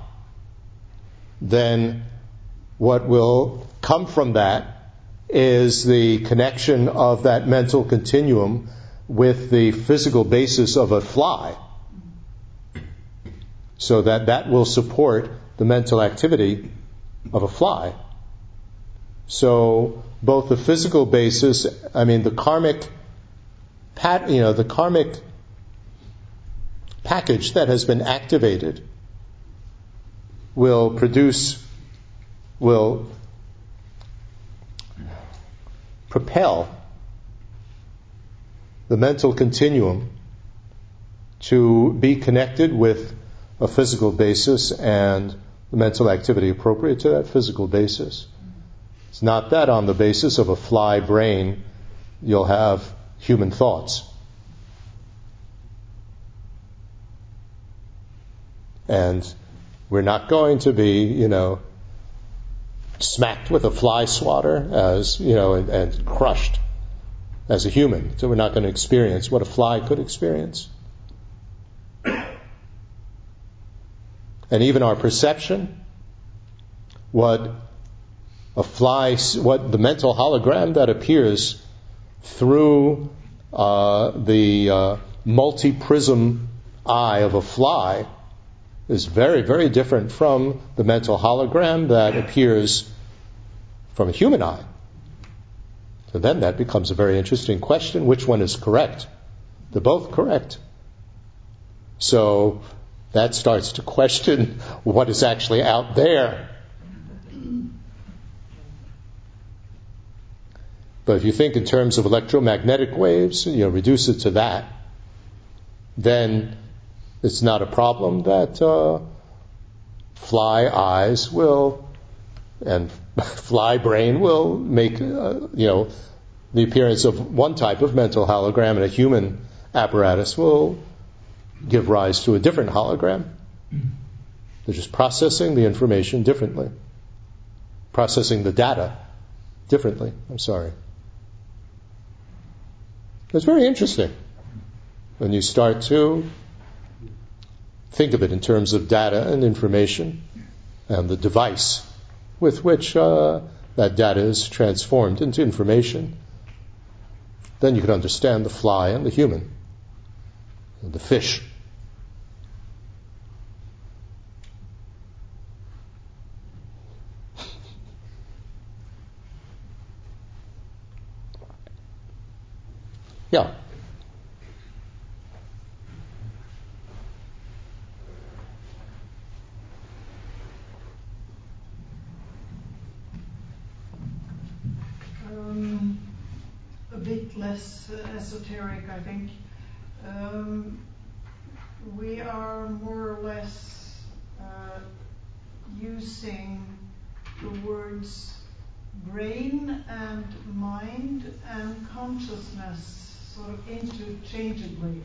then what will come from that is the connection of that mental continuum with the physical basis of a fly. So that that will support the mental activity of a fly. So both the physical basis, I mean the karmic pat, you know, the karmic package that has been activated will produce, will propel the mental continuum to be connected with a physical basis and the mental activity appropriate to that physical basis. It's not that on the basis of a fly brain you'll have human thoughts. And we're not going to be, you know, smacked with a fly swatter as, you know, and, and crushed as a human. So we're not going to experience what a fly could experience. and even our perception, what a fly, what the mental hologram that appears through uh, the uh, multi prism eye of a fly is very, very different from the mental hologram that appears from a human eye. So then that becomes a very interesting question. Which one is correct? They're both correct. So that starts to question what is actually out there. But if you think in terms of electromagnetic waves, you know, reduce it to that, then it's not a problem that uh, fly eyes will and fly brain will make, uh, you know, the appearance of one type of mental hologram and a human apparatus will give rise to a different hologram. They're just processing the information differently, processing the data differently. I'm sorry. It's very interesting when you start to think of it in terms of data and information and the device with which uh, that data is transformed into information. Then you can understand the fly and the human, and the fish. Yeah. Um, a bit less uh, esoteric, I think. Um, we are more or less uh, using the words brain and mind and consciousness sort of interchangeably.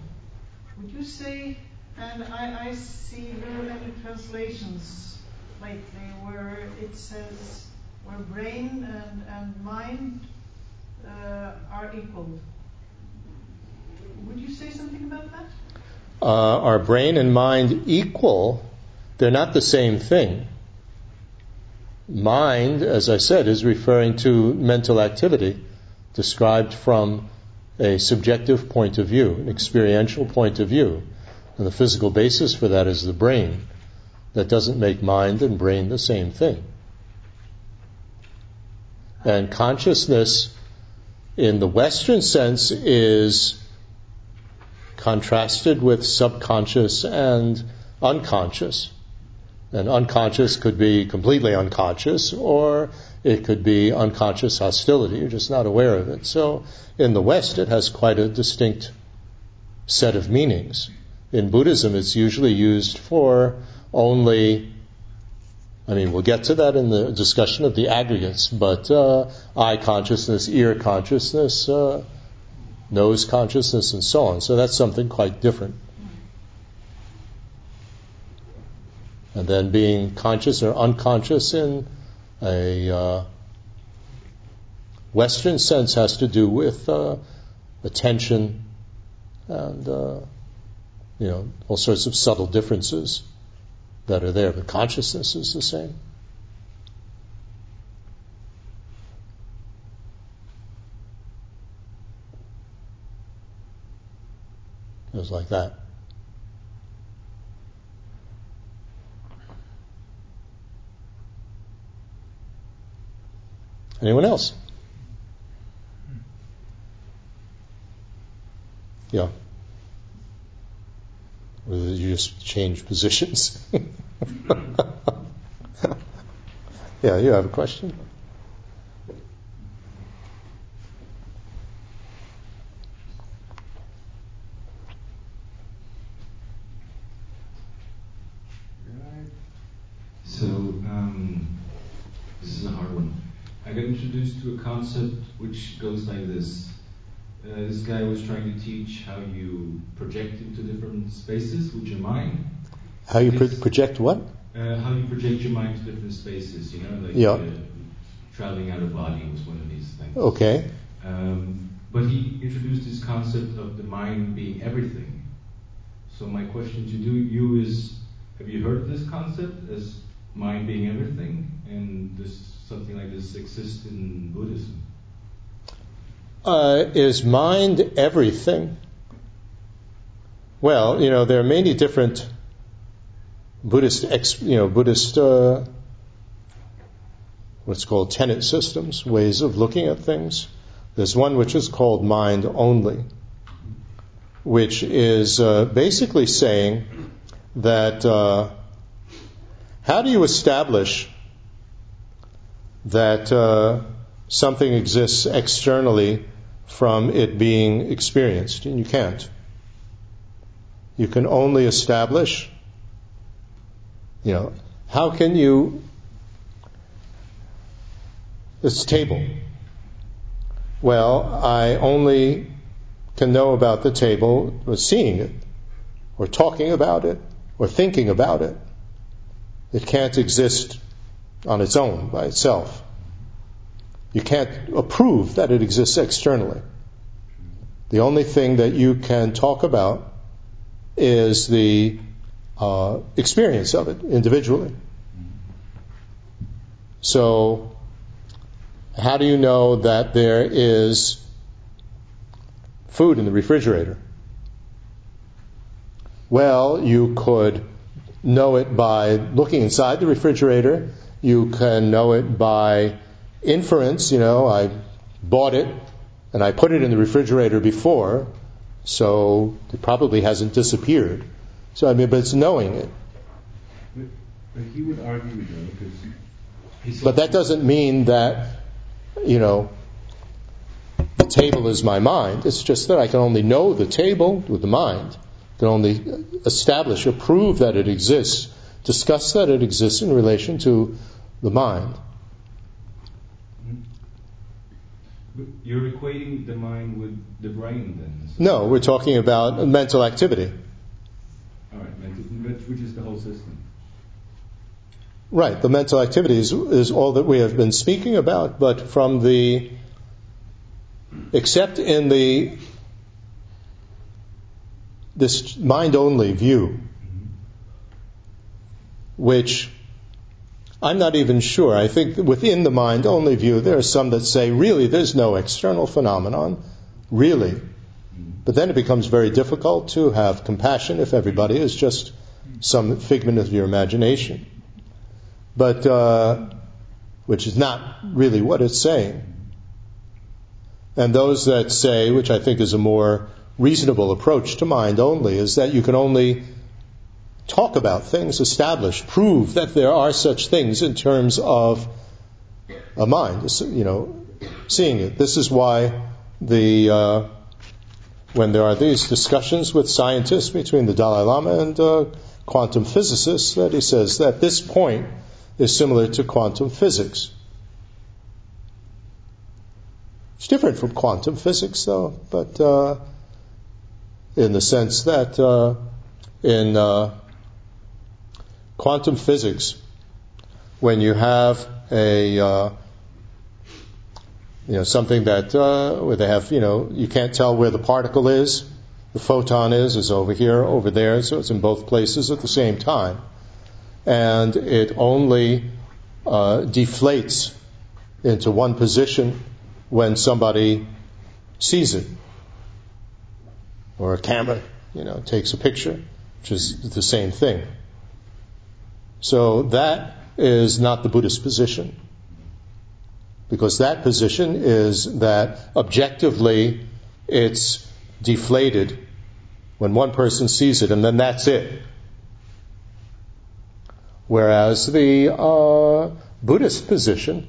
Would you say, and I, I see very many translations lately where it says where brain and, and mind uh, are equal. Would you say something about that? Uh, are brain and mind equal? They're not the same thing. Mind, as I said, is referring to mental activity described from a subjective point of view, an experiential point of view. And the physical basis for that is the brain. That doesn't make mind and brain the same thing. And consciousness, in the Western sense, is contrasted with subconscious and unconscious. And unconscious could be completely unconscious, or it could be unconscious hostility. You're just not aware of it. So in the West, it has quite a distinct set of meanings. In Buddhism, it's usually used for only, I mean, we'll get to that in the discussion of the aggregates, but uh, eye consciousness, ear consciousness, uh, nose consciousness, and so on. So that's something quite different. And then being conscious or unconscious in a uh, Western sense has to do with uh, attention and uh, you know all sorts of subtle differences that are there, but consciousness is the same. It was like that. Anyone else? Yeah. Or did you just change positions? yeah, you have a question? So, um, this is a hard one. I got introduced to a concept which goes like this. Uh, this guy was trying to teach how you project into different spaces with your mind. How you pro- project what? Uh, how you project your mind to different spaces, you know, like Yeah. uh, traveling out of body was one of these things. Okay. Um, but he introduced this concept of the mind being everything. So my question to you, you is, have you heard this concept as mind being everything? And does something like this exist in Buddhism? Uh, is mind everything? Well, you know, there are many different Buddhist, you know, Buddhist, uh, what's called tenet systems, ways of looking at things. There's one which is called mind only, which is uh, basically saying that uh, how do you establish that uh, something exists externally from it being experienced, and you can't. You can only establish, you know, how can you, this table. Well, I only can know about the table by seeing it, or talking about it, or thinking about it. It can't exist on its own, by itself. You can't approve that it exists externally. The only thing that you can talk about is the uh, experience of it individually. So, how do you know that there is food in the refrigerator? Well, you could know it by looking inside the refrigerator. You can know it by inference. You know, I bought it and I put it in the refrigerator before, so it probably hasn't disappeared. So I mean, but it's knowing it. But he would argue though, because. But that doesn't mean that, you know, the table is my mind. It's just that I can only know the table with the mind I can only establish or prove that it exists, discuss that it exists in relation to the mind. You're equating the mind with the brain then? No, we're talking about mental activity. All right, which is the whole system. Right, the mental activity is, is all that we have been speaking about, but from the, except in the this mind only view, which I'm not even sure. I think within the mind only view, there are some that say, really, there's no external phenomenon, really. But then it becomes very difficult to have compassion if everybody is just some figment of your imagination. But, uh, which is not really what it's saying. And those that say, which I think is a more reasonable approach to mind only is that you can only talk about things, establish, prove that there are such things in terms of a mind, you know, seeing it. This is why the uh, when there are these discussions with scientists between the Dalai Lama and uh, quantum physicists, that he says that this point is similar to quantum physics. It's different from quantum physics, though, but uh, in the sense that uh, in uh, quantum physics, when you have a uh, you know something that uh, where they have you know you can't tell where the particle is, the photon is is over here, over there, so it's in both places at the same time, and it only uh, deflates into one position when somebody sees it. Or a camera, you know, takes a picture, which is the same thing. So that is not the Buddhist position. Because that position is that objectively it's deflated when one person sees it and then that's it. Whereas the uh, Buddhist position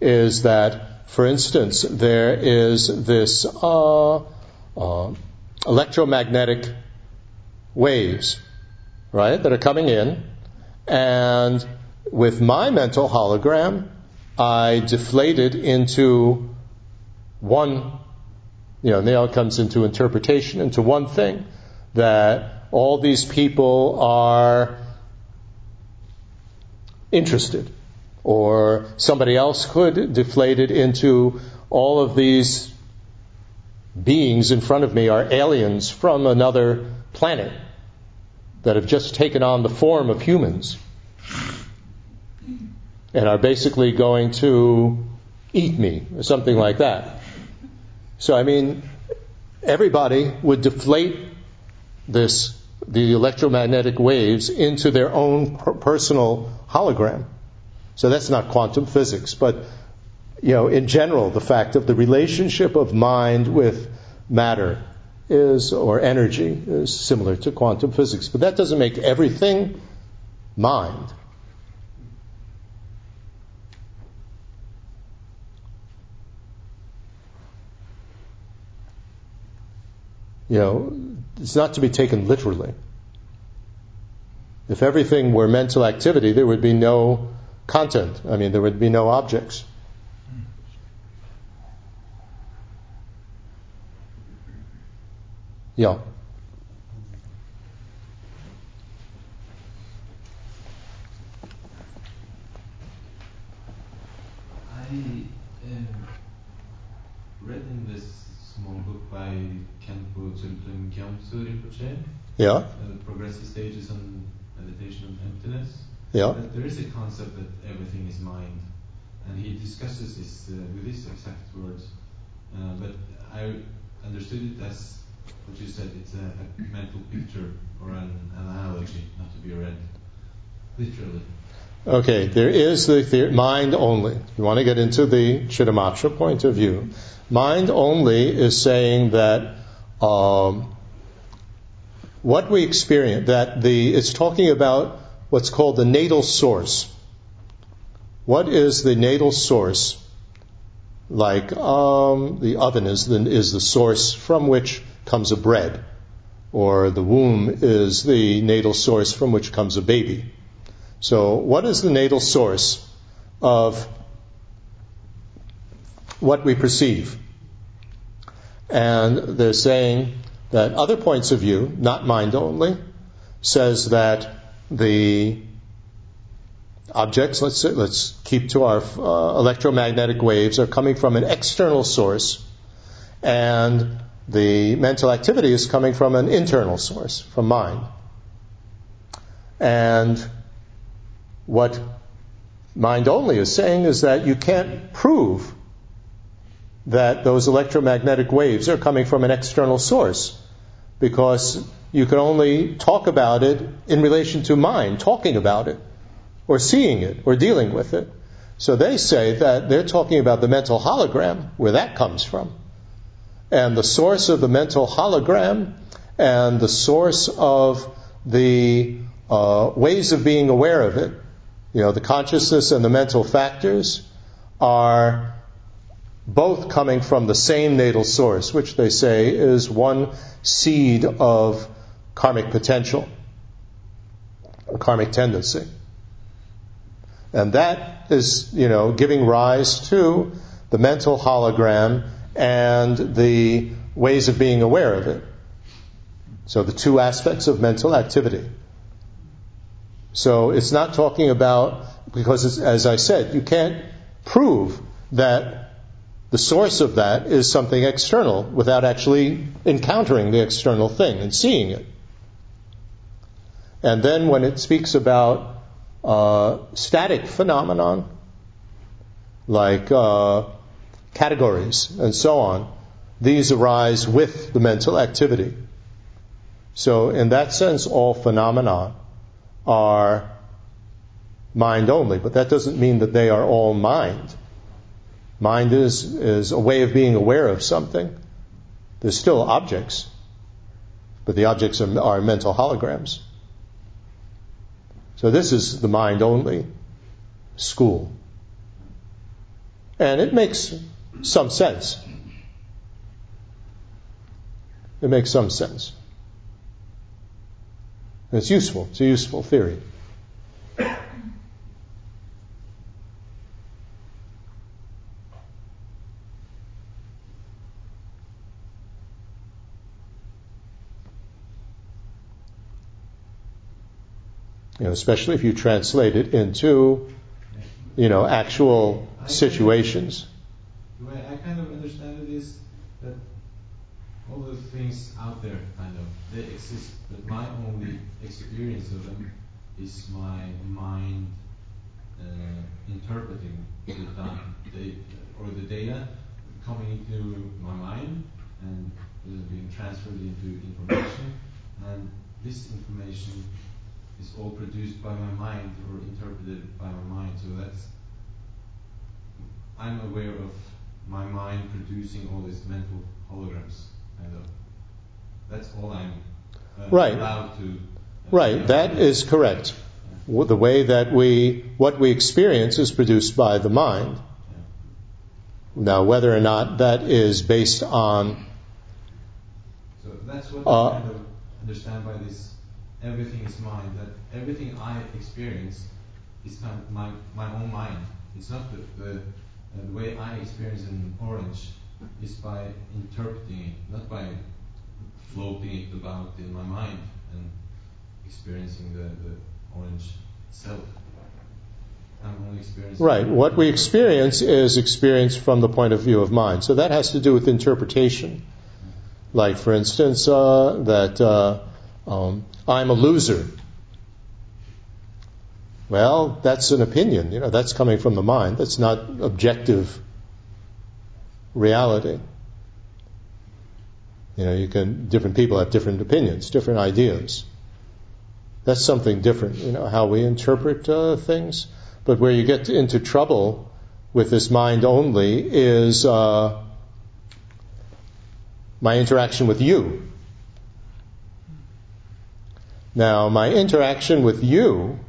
is that, for instance, there is this uh, uh, electromagnetic waves, right, that are coming in. And with my mental hologram, I deflated into one, you know, now it comes into interpretation, into one thing that all these people are interested. Or somebody else could deflate it into all of these beings in front of me are aliens from another planet that have just taken on the form of humans and are basically going to eat me or something like that. So, I mean, everybody would deflate this, the electromagnetic waves into their own personal hologram. So that's not quantum physics, but you know, in general, the fact of the relationship of mind with matter is, or energy, is similar to quantum physics. But that doesn't make everything mind. You know, it's not to be taken literally. If everything were mental activity, there would be no content. I mean, there would be no objects. Yeah. I um, read in this small book by Khenpo Tsultrim Gyaltsen Rinpoche, Yeah. uh, Progressive Stages on Meditation on Emptiness, Yeah. that there is a concept that everything is mind. And he discusses this uh, with these exact words. Uh, but I understood it as what you said, it's a, a mental picture or an, an analogy, not to be read literally. Okay, there is the, the mind only. You want to get into the Chittamatra point of view. Mind only is saying that um, what we experience, that the, it's talking about what's called the natal source. What is the natal source? Like um, the oven is the, is the source from which comes a bread, or the womb is the natal source from which comes a baby. So, what is the natal source of what we perceive? And they're saying that other points of view, not mind only, says that the objects, let's say, let's keep to our uh, electromagnetic waves, are coming from an external source, and the mental activity is coming from an internal source, from mind. And what mind only is saying is that you can't prove that those electromagnetic waves are coming from an external source because you can only talk about it in relation to mind, talking about it, or seeing it, or dealing with it. So they say that they're talking about the mental hologram, where that comes from. And the source of the mental hologram and the source of the uh, ways of being aware of it, you know, the consciousness and the mental factors are both coming from the same natal source, which they say is one seed of karmic potential, or karmic tendency. And that is, you know, giving rise to the mental hologram and the ways of being aware of it. So the two aspects of mental activity. So it's not talking about, because as I said, you can't prove that the source of that is something external without actually encountering the external thing and seeing it. And then when it speaks about uh, static phenomenon, like uh, categories and so on, these arise with the mental activity. So, in that sense, all phenomena are mind only, but that doesn't mean that they are all mind. Mind is, is a way of being aware of something. There's still objects, but the objects are, are mental holograms. So this is the mind only school. And it makes some sense. It makes some sense. And it's useful. It's a useful theory. You know, especially if you translate it into, you know, actual situations. The way I kind of understand it is that all the things out there, kind of, they exist, but my only experience of them is my mind uh, interpreting the data, or the data coming into my mind and uh, being transferred into information, and this information is all produced by my mind or interpreted by my mind. So that's I'm aware of my mind producing all these mental holograms. Kind of. That's all I'm uh, Right. allowed to. uh, Right, that is correct. W- The way that we, what we experience is produced by the mind. Now, whether or not that is based on So that's what Uh, I kind of understand by this. Everything is mind. That everything I experience is kind of my my own mind. It's not the the, uh, the way I experience an orange is by interpreting it, not by floating it about in my mind and experiencing the, the orange itself. Right. What we experience is experienced from the point of view of mind. So that has to do with interpretation. Like, for instance, uh, that uh, um, I'm a loser. Well, that's an opinion. You know, that's coming from the mind. That's not objective reality. You know, you can different people have different opinions, different ideas. That's something different. You know, how we interpret uh, things. But where you get into trouble with this mind only is uh, my interaction with you. Now, my interaction with you,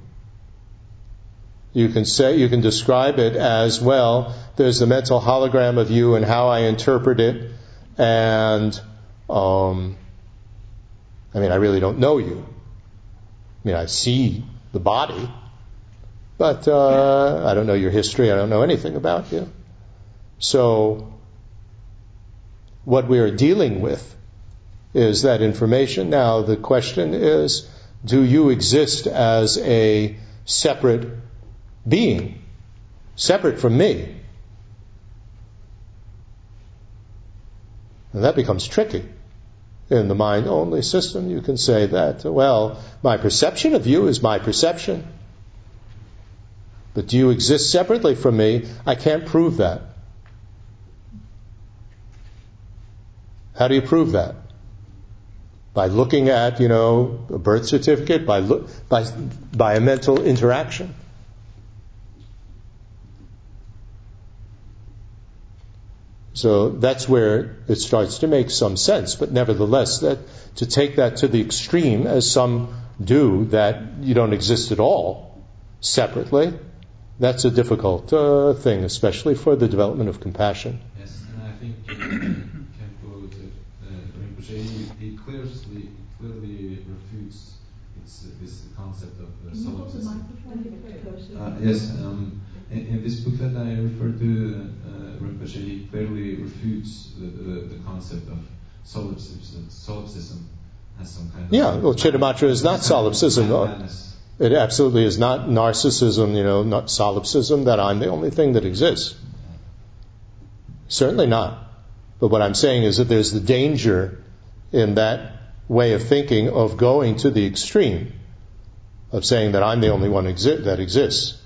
you can say, you can describe it as well. There's the mental hologram of you and how I interpret it, and um, I mean, I really don't know you. I mean, I see the body, but uh, I don't know your history. I don't know anything about you. So, what we are dealing with is that information. Now, the question is do you exist as a separate being, separate from me? And that becomes tricky. In the mind only system, you can say that, well, my perception of you is my perception. But do you exist separately from me? I can't prove that. How do you prove that? By looking at, you know, a birth certificate, by, by, by a mental interaction. So that's where it starts to make some sense. But nevertheless, that to take that to the extreme, as some do, that you don't exist at all separately, that's a difficult uh, thing, especially for the development of compassion. Yes, and I think Khenpo uh, Rinpoche he, he clearly clearly refutes its, this concept of uh, solipsism. Uh, yes, um, in, in, this booklet I refer to he clearly refutes the, the, the concept of solipsism, solipsism as some kind of. Yeah, well, Chittamatra is not solipsism. Madness. It absolutely is not narcissism, you know, not solipsism, that I'm the only thing that exists. Certainly not. But what I'm saying is that there's the danger in that way of thinking of going to the extreme of saying that I'm the only one exi- that exists.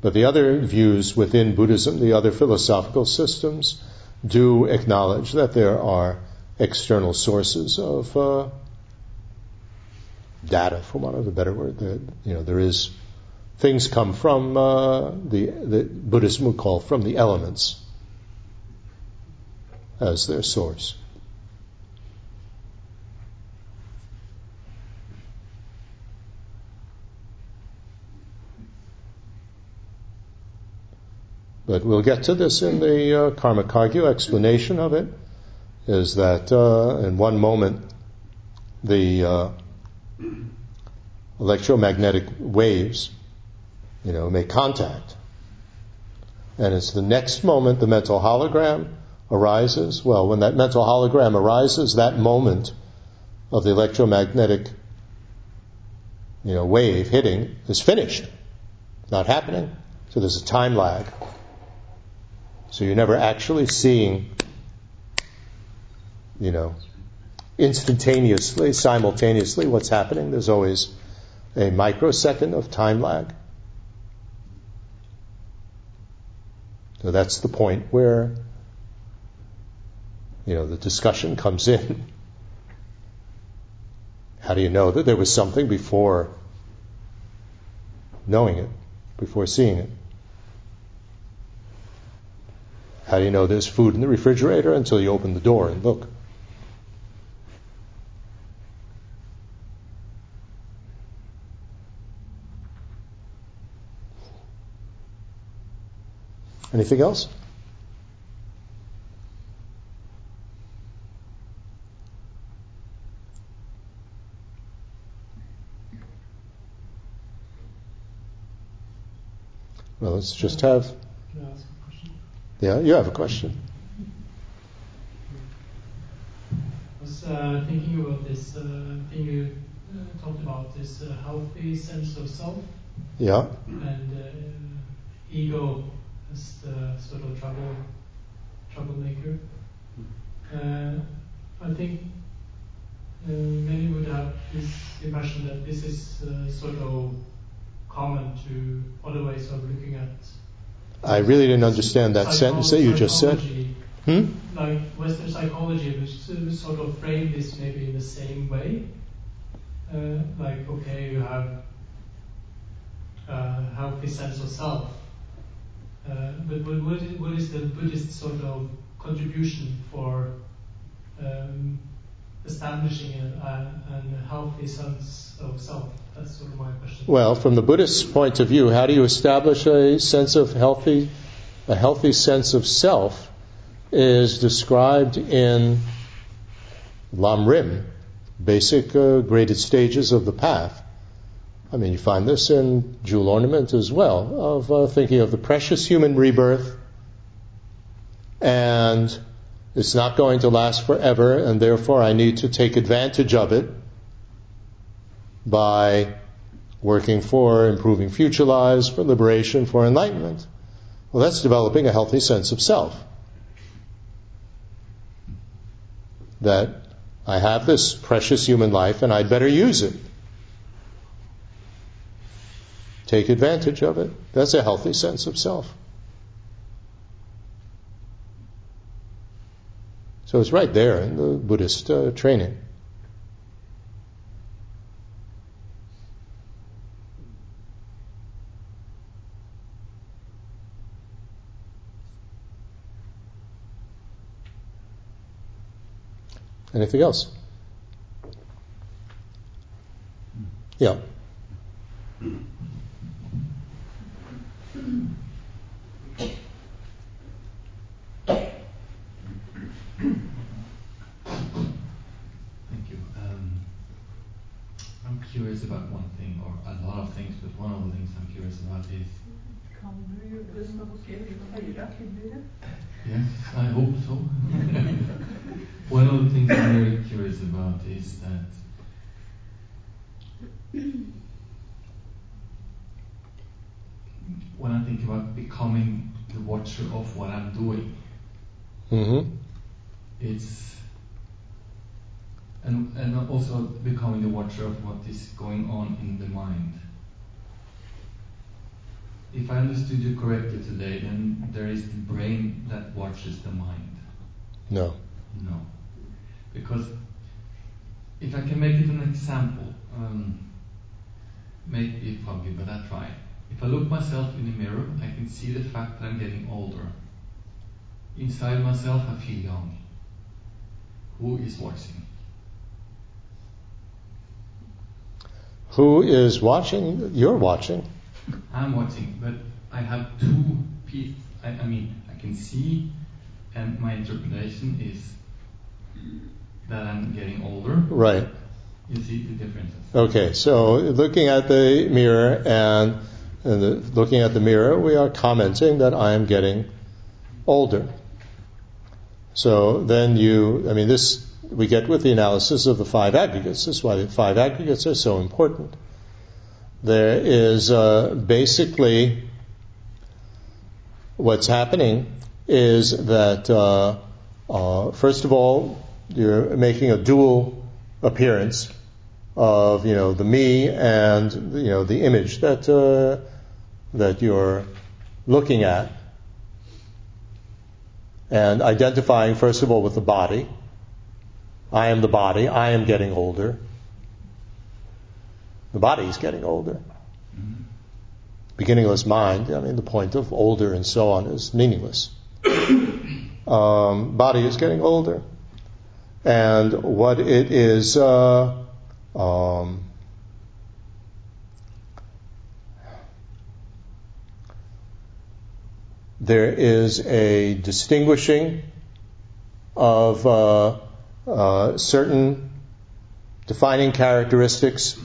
But the other views within Buddhism, the other philosophical systems, do acknowledge that there are external sources of uh, data, for want of a better word. That, you know, there is things come from uh, the, the Buddhism would call from the elements as their source. But we'll get to this in the uh, Karma Kagyu explanation of it. Is that uh, in one moment the uh, electromagnetic waves, you know, make contact, and it's the next moment the mental hologram arises. Well, when that mental hologram arises, that moment of the electromagnetic, you know, wave hitting is finished. Not happening. So there's a time lag. So you're never actually seeing, you know, instantaneously, simultaneously what's happening. There's always a microsecond of time lag. So that's the point where, you know, the discussion comes in. How do you know that there was something before knowing it, before seeing it? How do you know there's food in the refrigerator until you open the door and look? Anything else? Well, let's just have yeah, you have a question. I was uh, thinking about this uh, thing you uh, talked about, this uh, healthy sense of self Yeah. and uh, ego as the sort of trouble troublemaker. Uh, I think uh, many would have this impression that this is uh, sort of common to other ways of looking at I really didn't understand that sentence that you just said. Hmm? like Western psychology, which sort of frame this maybe in the same way. Uh, like, okay, you have a healthy sense of self. Uh, but what, what, is, what is the Buddhist sort of contribution for um, establishing a, a, a healthy sense of self? Well, from the Buddhist point of view, how do you establish a sense of healthy, a healthy sense of self? Is described in Lam Rim, basic uh, graded stages of the path. I mean, you find this in Jewel Ornament as well, of uh, thinking of the precious human rebirth, and it's not going to last forever, and therefore I need to take advantage of it by working for improving future lives, for liberation, for enlightenment. Well, that's developing a healthy sense of self. That I have this precious human life and I'd better use it. Take advantage of it. That's a healthy sense of self. So it's right there in the Buddhist uh, training. Anything else? Yeah. Thank you. Um, I'm curious about one thing, or a lot of things, but one of the things I'm curious about is. Yes, I hope so. one of the things I'm very curious about is that when I think about becoming the watcher of what I'm doing, Mm-hmm. it's and and also becoming the watcher of what is going on in the mind. If I understood you correctly today, then there is the brain that watches the mind. No. No, because if I can make it an example, um, maybe foggy, but I try. If I look myself in the mirror, I can see the fact that I'm getting older. Inside myself, I feel young. Who is watching? Who is watching? You're watching. I'm watching, but I have two pieces. I, I mean, I can see, and my interpretation is that I'm getting older. Right. You see the differences. Okay, so looking at the mirror and, and the, looking at the mirror, we are commenting that I am getting older. So then you, I mean, this we get with the analysis of the five aggregates. This is why the five aggregates are so important. There is uh, basically what's happening is that uh, uh, first of all you're making a dual appearance of you know the me and you know the image that uh, that you're looking at and identifying first of all with the body. I am the body. I am getting older. The body is getting older. Beginningless mind. I mean, the point of older and so on is meaningless. um, body is getting older, and what it is. Uh, um, there is a distinguishing of uh, uh, certain defining characteristics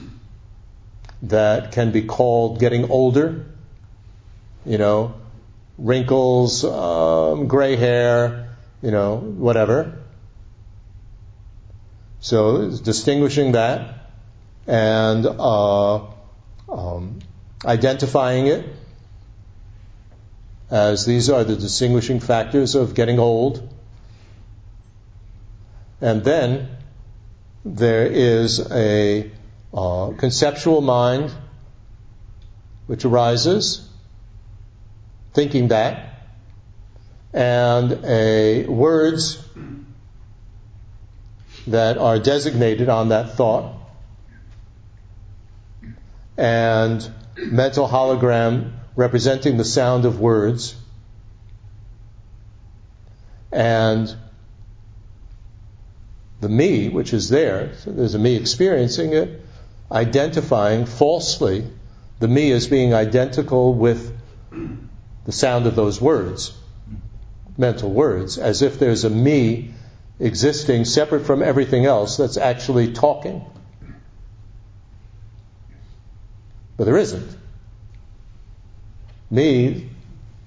that can be called getting older. You know, wrinkles, um, gray hair, you know, whatever. So distinguishing that and uh, um, identifying it as these are the distinguishing factors of getting old. And then there is a uh, conceptual mind which arises, thinking that, and a words that are designated on that thought, and mental hologram representing the sound of words, and the me, which is there, so there's a me experiencing it, identifying falsely the me as being identical with the sound of those words, mental words, as if there's a me existing separate from everything else that's actually talking. But there isn't. Me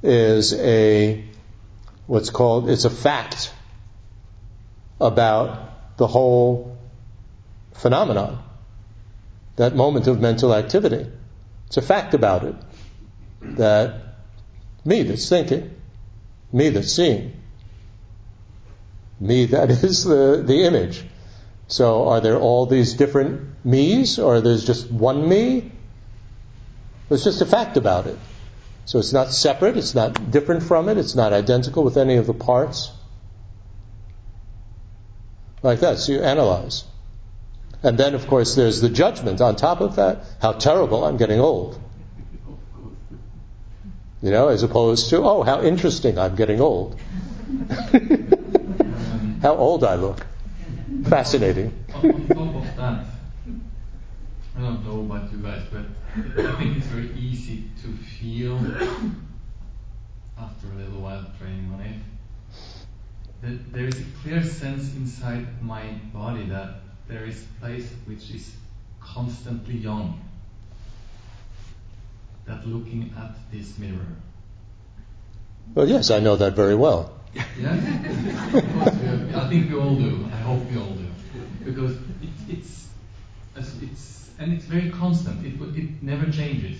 is a, what's called, it's a fact about the whole phenomenon, that moment of mental activity. It's a fact about it that me that's thinking, me that's seeing, me that is the, the image. So are there all these different me's or there's just one me? There's just a fact about it. So it's not separate, it's not different from it, it's not identical with any of the parts. Like that, so you analyze. And then, of course, there's the judgment on top of that. How terrible, I'm getting old. You know, as opposed to, oh, how interesting, I'm getting old. how old I look. Fascinating. on top of that, I don't know about you guys, but I think it's very easy to feel after a little while training on it that there is a clear sense inside my body that there is a place which is constantly young. That looking at this mirror. Well, yes, I know that very well. Yeah, I think we all do. I hope we all do, because it, it's it's and it's very constant. It, it never changes.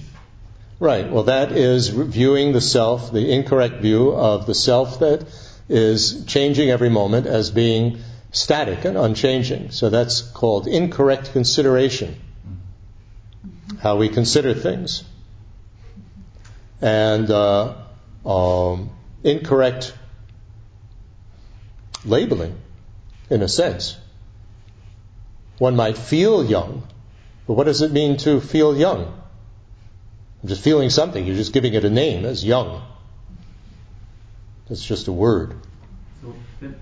Right. Well, that is viewing the self, the incorrect view of the self that is changing every moment as being static and unchanging. So that's called incorrect consideration. How we consider things. And uh, um, incorrect labeling, in a sense. One might feel young, but what does it mean to feel young? I'm just feeling something. You're just giving it a name as young. That's just a word. So then,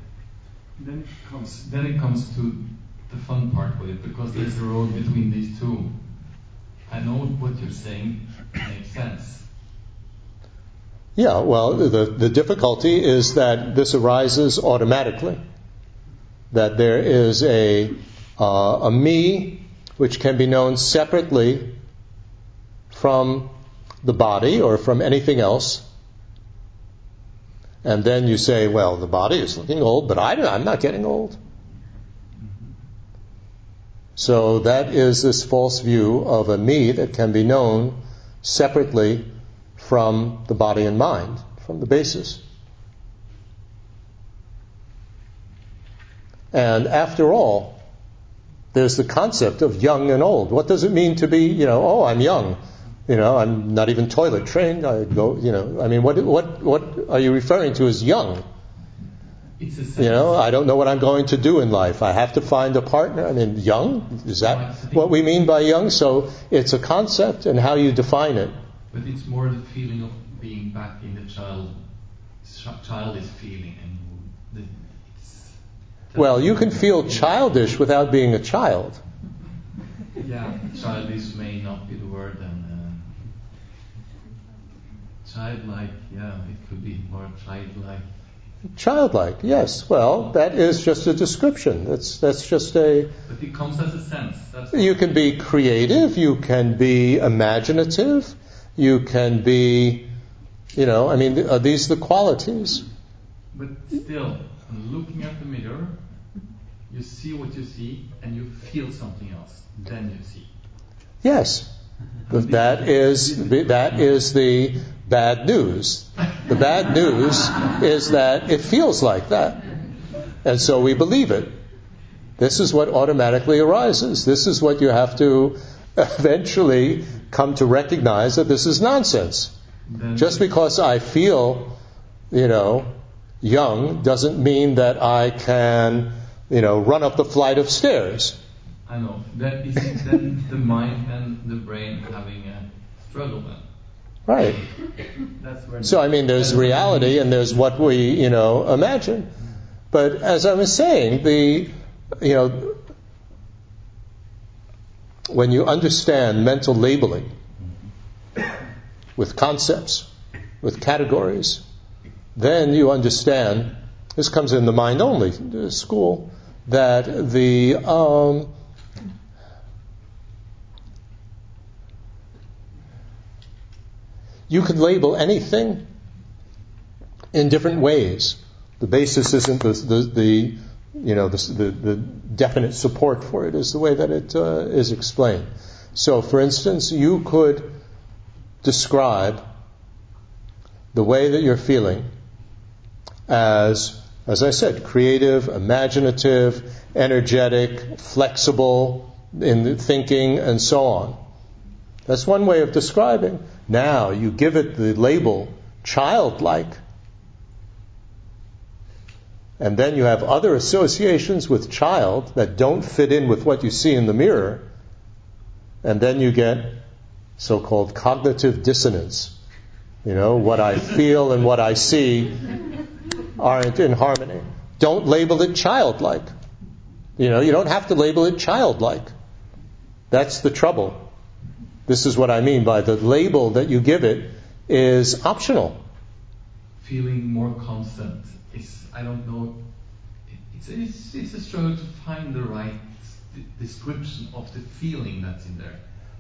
then it comes then it comes to the fun part with it because there's a road between these two. I know what you're saying makes sense. Yeah, well, the, the difficulty is that this arises automatically. That there is a, uh, a me which can be known separately from the body or from anything else. And then you say, well, the body is looking old, but I, I'm not getting old. So that is this false view of a me that can be known separately from the body and mind, from the basis. And after all, there's the concept of young and old. What does it mean to be, you know, oh, I'm young? You know, I'm not even toilet trained. I go, you know, I mean, what, what, what are you referring to as young? You know, I don't know what I'm going to do in life. I have to find a partner. I mean, young? Is that what we mean by young? So it's a concept and how you define it. But it's more the feeling of being back in the child, childish feeling and the, well, you can feel childish without being a child. Yeah, childish may not be the word, and uh, childlike, yeah, it could be more childlike. Childlike, yes. Well, that is just a description. That's that's just a. But it comes as a sense. That's You can be creative. You can be imaginative. You can be, you know, I mean, are these the qualities? But still, looking at the mirror, you see what you see, and you feel something else. Then you see. Yes. That is that is the bad news. The bad news is that it feels like that. And so we believe it. This is what automatically arises. This is what you have to eventually come to recognize that this is nonsense. Just because I feel, you know, young doesn't mean that I can, you know, run up the flight of stairs. I know. That is then the mind and the brain having a struggle then. Right. So I mean, there's reality and there's what we, you know, imagine. But as I was saying, the, you know, when you understand mental labeling with concepts, with categories, then you understand. This comes in the mind only school that the um, you can label anything in different ways. The basis isn't the, the, the you know the, the, the definite support for it is the way that it uh, is explained. So, for instance, you could describe the way that you're feeling as, as I said, creative, imaginative, energetic, flexible in thinking, and so on. That's one way of describing. Now you give it the label childlike. And then you have other associations with child that don't fit in with what you see in the mirror. And then you get so called cognitive dissonance. You know, what I feel and what I see aren't in harmony. Don't label it childlike. You know, you don't have to label it childlike. That's the trouble. This is what I mean by the label that you give it is optional. feeling more constant is I don't know. It's it's, it's a struggle to find the right d- description of the feeling that's in there.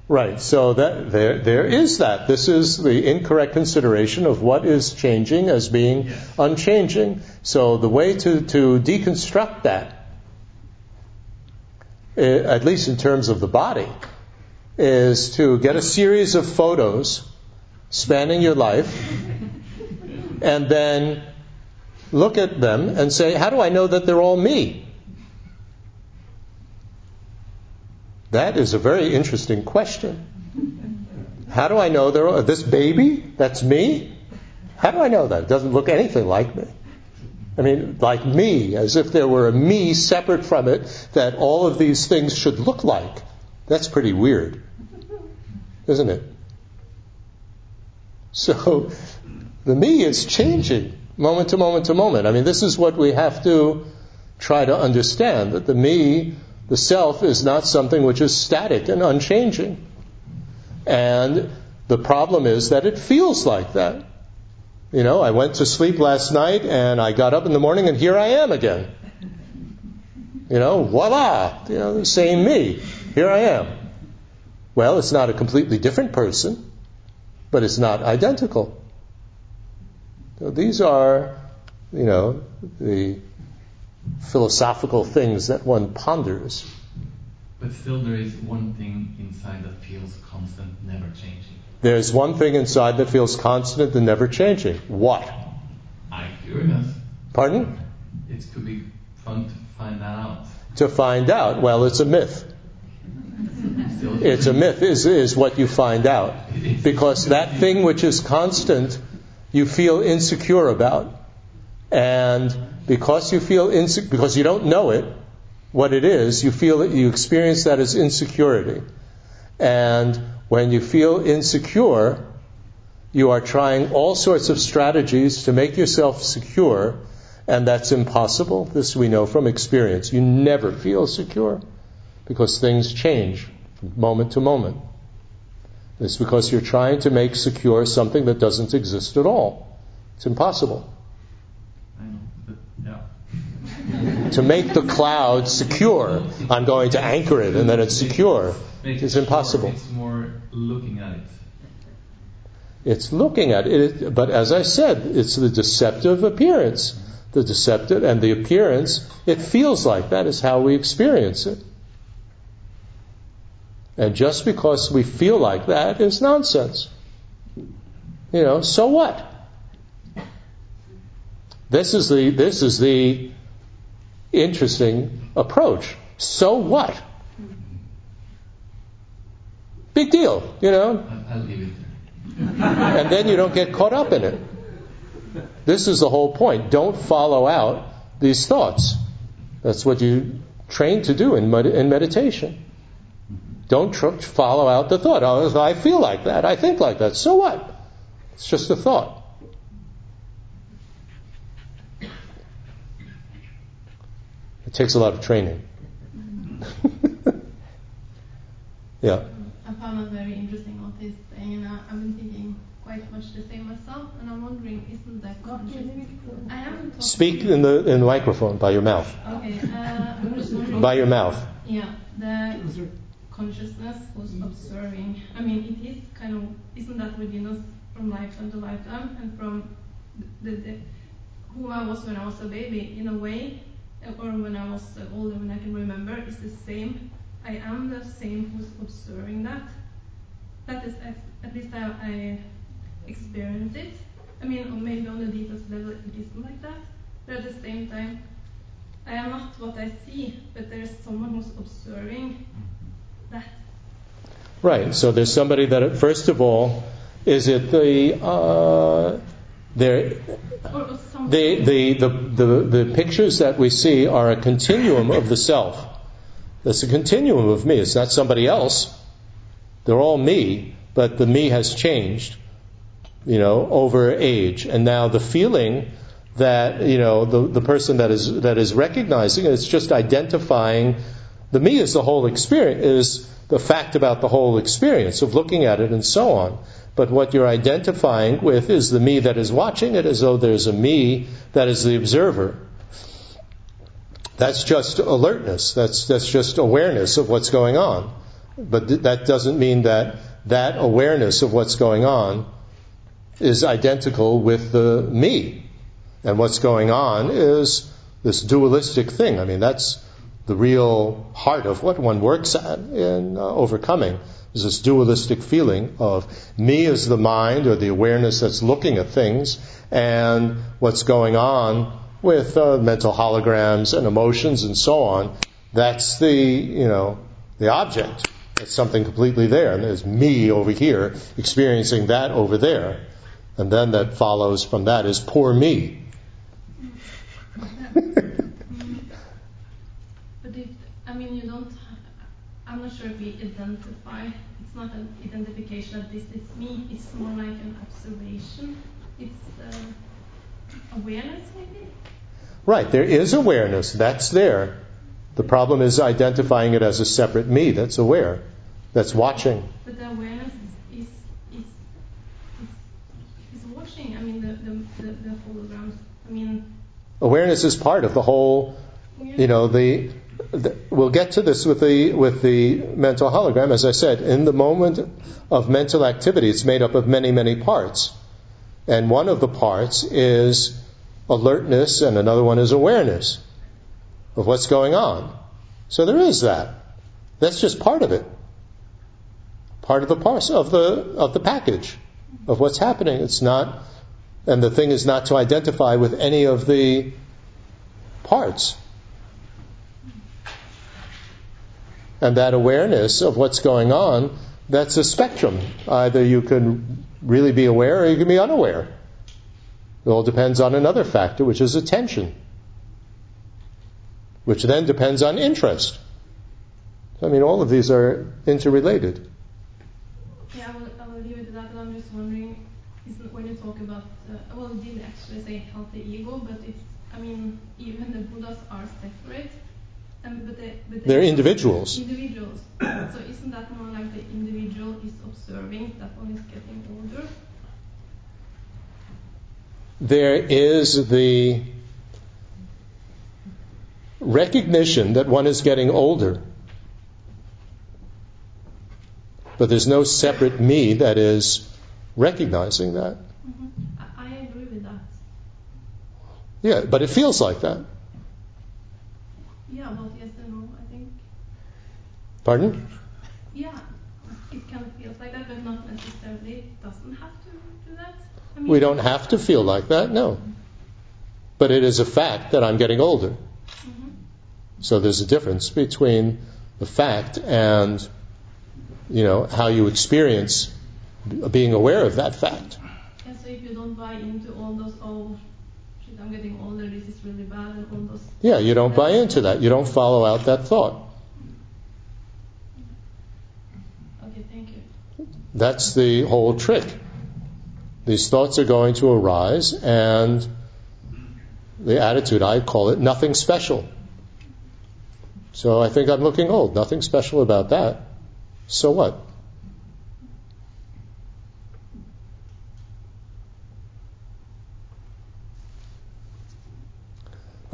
Right. So that there there is that. This is the incorrect consideration of what is changing as being Yes. unchanging. So the way to, to deconstruct that, eh, at least in terms of the body, is to get a series of photos spanning your life and then look at them and say, how do I know that they're all me? That is a very interesting question. How do I know they're all, this baby? That's me? How do I know that? It doesn't look anything like me. I mean, like me, as if there were a me separate from it that all of these things should look like. That's pretty weird, isn't it? So, the me is changing moment to moment to moment. I mean, this is what we have to try to understand that the me, the self, is not something which is static and unchanging. And the problem is that it feels like that. You know, I went to sleep last night and I got up in the morning and here I am again. You know, voila, you know, the same me. Here I am. Well, it's not a completely different person, but it's not identical. So these are, you know, the philosophical things that one ponders. But still, there is one thing inside that feels constant, never changing. There's one thing inside that feels constant and never changing. What? I'm curious. Pardon? It could be fun to find that out. To find out. Well, it's a myth. It's a myth, is, is what you find out. Because that thing which is constant, you feel insecure about. And because you feel insecure, because you don't know it, what it is, you feel that you experience that as insecurity. And when you feel insecure, you are trying all sorts of strategies to make yourself secure, and that's impossible. This we know from experience. You never feel secure because things change from moment to moment. It's because you're trying to make secure something that doesn't exist at all. It's impossible. I know, but yeah. to make the cloud secure, I'm going to anchor it and then it's secure. It's impossible. It's more looking at it. It's looking at it, but as I said, it's the deceptive appearance. The deceptive and the appearance, it feels like that is how we experience it. And just because we feel like that is nonsense. You know, so what? This is the this is the interesting approach. So what? Big deal, you know? And then you don't get caught up in it. This is the whole point. Don't follow out these thoughts. That's what you train to do in, med- in meditation. Don't tr- follow out the thought. Oh, I feel like that. I think like that. So what? It's just a thought. It takes a lot of training. yeah. I found it very interesting what he's saying, and I, I've been thinking quite much the same myself, and I'm wondering, isn't that conscious? I haven't Speak in the in the microphone by your mouth. Okay, uh, I'm just wondering. By your mouth. Yeah, the consciousness was mm-hmm. observing. I mean, it is kind of, isn't that within us from lifetime to lifetime, and from the, the, the who I was when I was a baby, in a way, or when I was older, when I can remember, is the same. I am the same who's observing that. That is, at, least I, I experience it. I mean, maybe on the deepest level it isn't like that, but at the same time, I am not what I see, but there's someone who's observing mm-hmm. Right. So there's somebody that, first of all, is it the uh, there? The, the, the, the, the pictures that we see are a continuum of the self. That's a continuum of me. It's not somebody else. They're all me, but the me has changed, you know, over age. And now the feeling that, you know, the, the person that is, that is recognizing it, it's just identifying the me is the whole experience, is the fact about the whole experience of looking at it and so on. But what you're identifying with is the me that is watching it as though there's a me that is the observer. That's just alertness. That's, that's just awareness of what's going on. But th- that doesn't mean that that awareness of what's going on is identical with the me. And what's going on is this dualistic thing. I mean, that's the real heart of what one works at in uh, overcoming is this dualistic feeling of me as the mind or the awareness that's looking at things and what's going on with uh, mental holograms and emotions and so on. That's the, you know, the object. It's something completely there. And there's me over here experiencing that over there. And then that follows from that is poor me. I mean, you don't. I'm not sure if we identify. It's not an identification of this is me. It's more like an observation. It's uh, awareness, maybe. Right, there is awareness. That's there. The problem is identifying it as a separate me that's aware, that's watching. But the awareness is is is, is watching. I mean, the the, the, the holograms. I mean, Awareness is part of the whole, you know, the we'll get to this with the with the mental hologram as I said, in the moment of mental activity it's made up of many many parts. And one of the parts is alertness and another one is awareness of what's going on. So there is that. That's just part of it. Part of the parts of the of the package of what's happening. It's not and the thing is not to identify with any of the parts. And that awareness of what's going on, that's a spectrum. Either you can really be aware or you can be unaware. It all depends on another factor, which is attention, which then depends on interest. I mean, all of these are interrelated. yeah, I will, I will leave it at that. But I'm just wondering, when you talk about, uh, well, it didn't actually say healthy ego, but it's. I mean, even the Buddhas are separate. Um, but they, but They're individuals. Individuals. so isn't that more like the individual is observing that one is getting older? There is the recognition that one is getting older. But there's no separate me that is recognizing that. Mm-hmm. I agree with that. Yeah, but it feels like that. Yeah, both yes and no, I think. Pardon? Yeah, it kind of feels like that, but not necessarily. It doesn't have to do that. I mean, We don't have to feel like that, no. But it is a fact that I'm getting older. mhm. So there's a difference between the fact and, you know, how you experience being aware of that fact. And so if you don't buy into all those, oh, shit, I'm getting older, this is really bad, and all those. Yeah, you don't buy into that. You don't follow out that thought. Okay, thank you. That's the whole trick. These thoughts are going to arise, and the attitude, I call it nothing special. So I think I'm looking old. Nothing special about that. So what?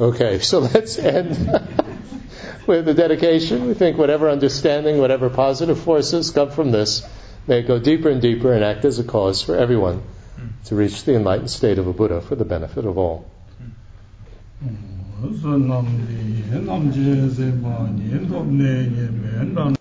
Okay, so let's end with the dedication. We think whatever understanding, whatever positive forces come from this may go deeper and deeper and act as a cause for everyone hmm. to reach the enlightened state of a Buddha for the benefit of all. Hmm.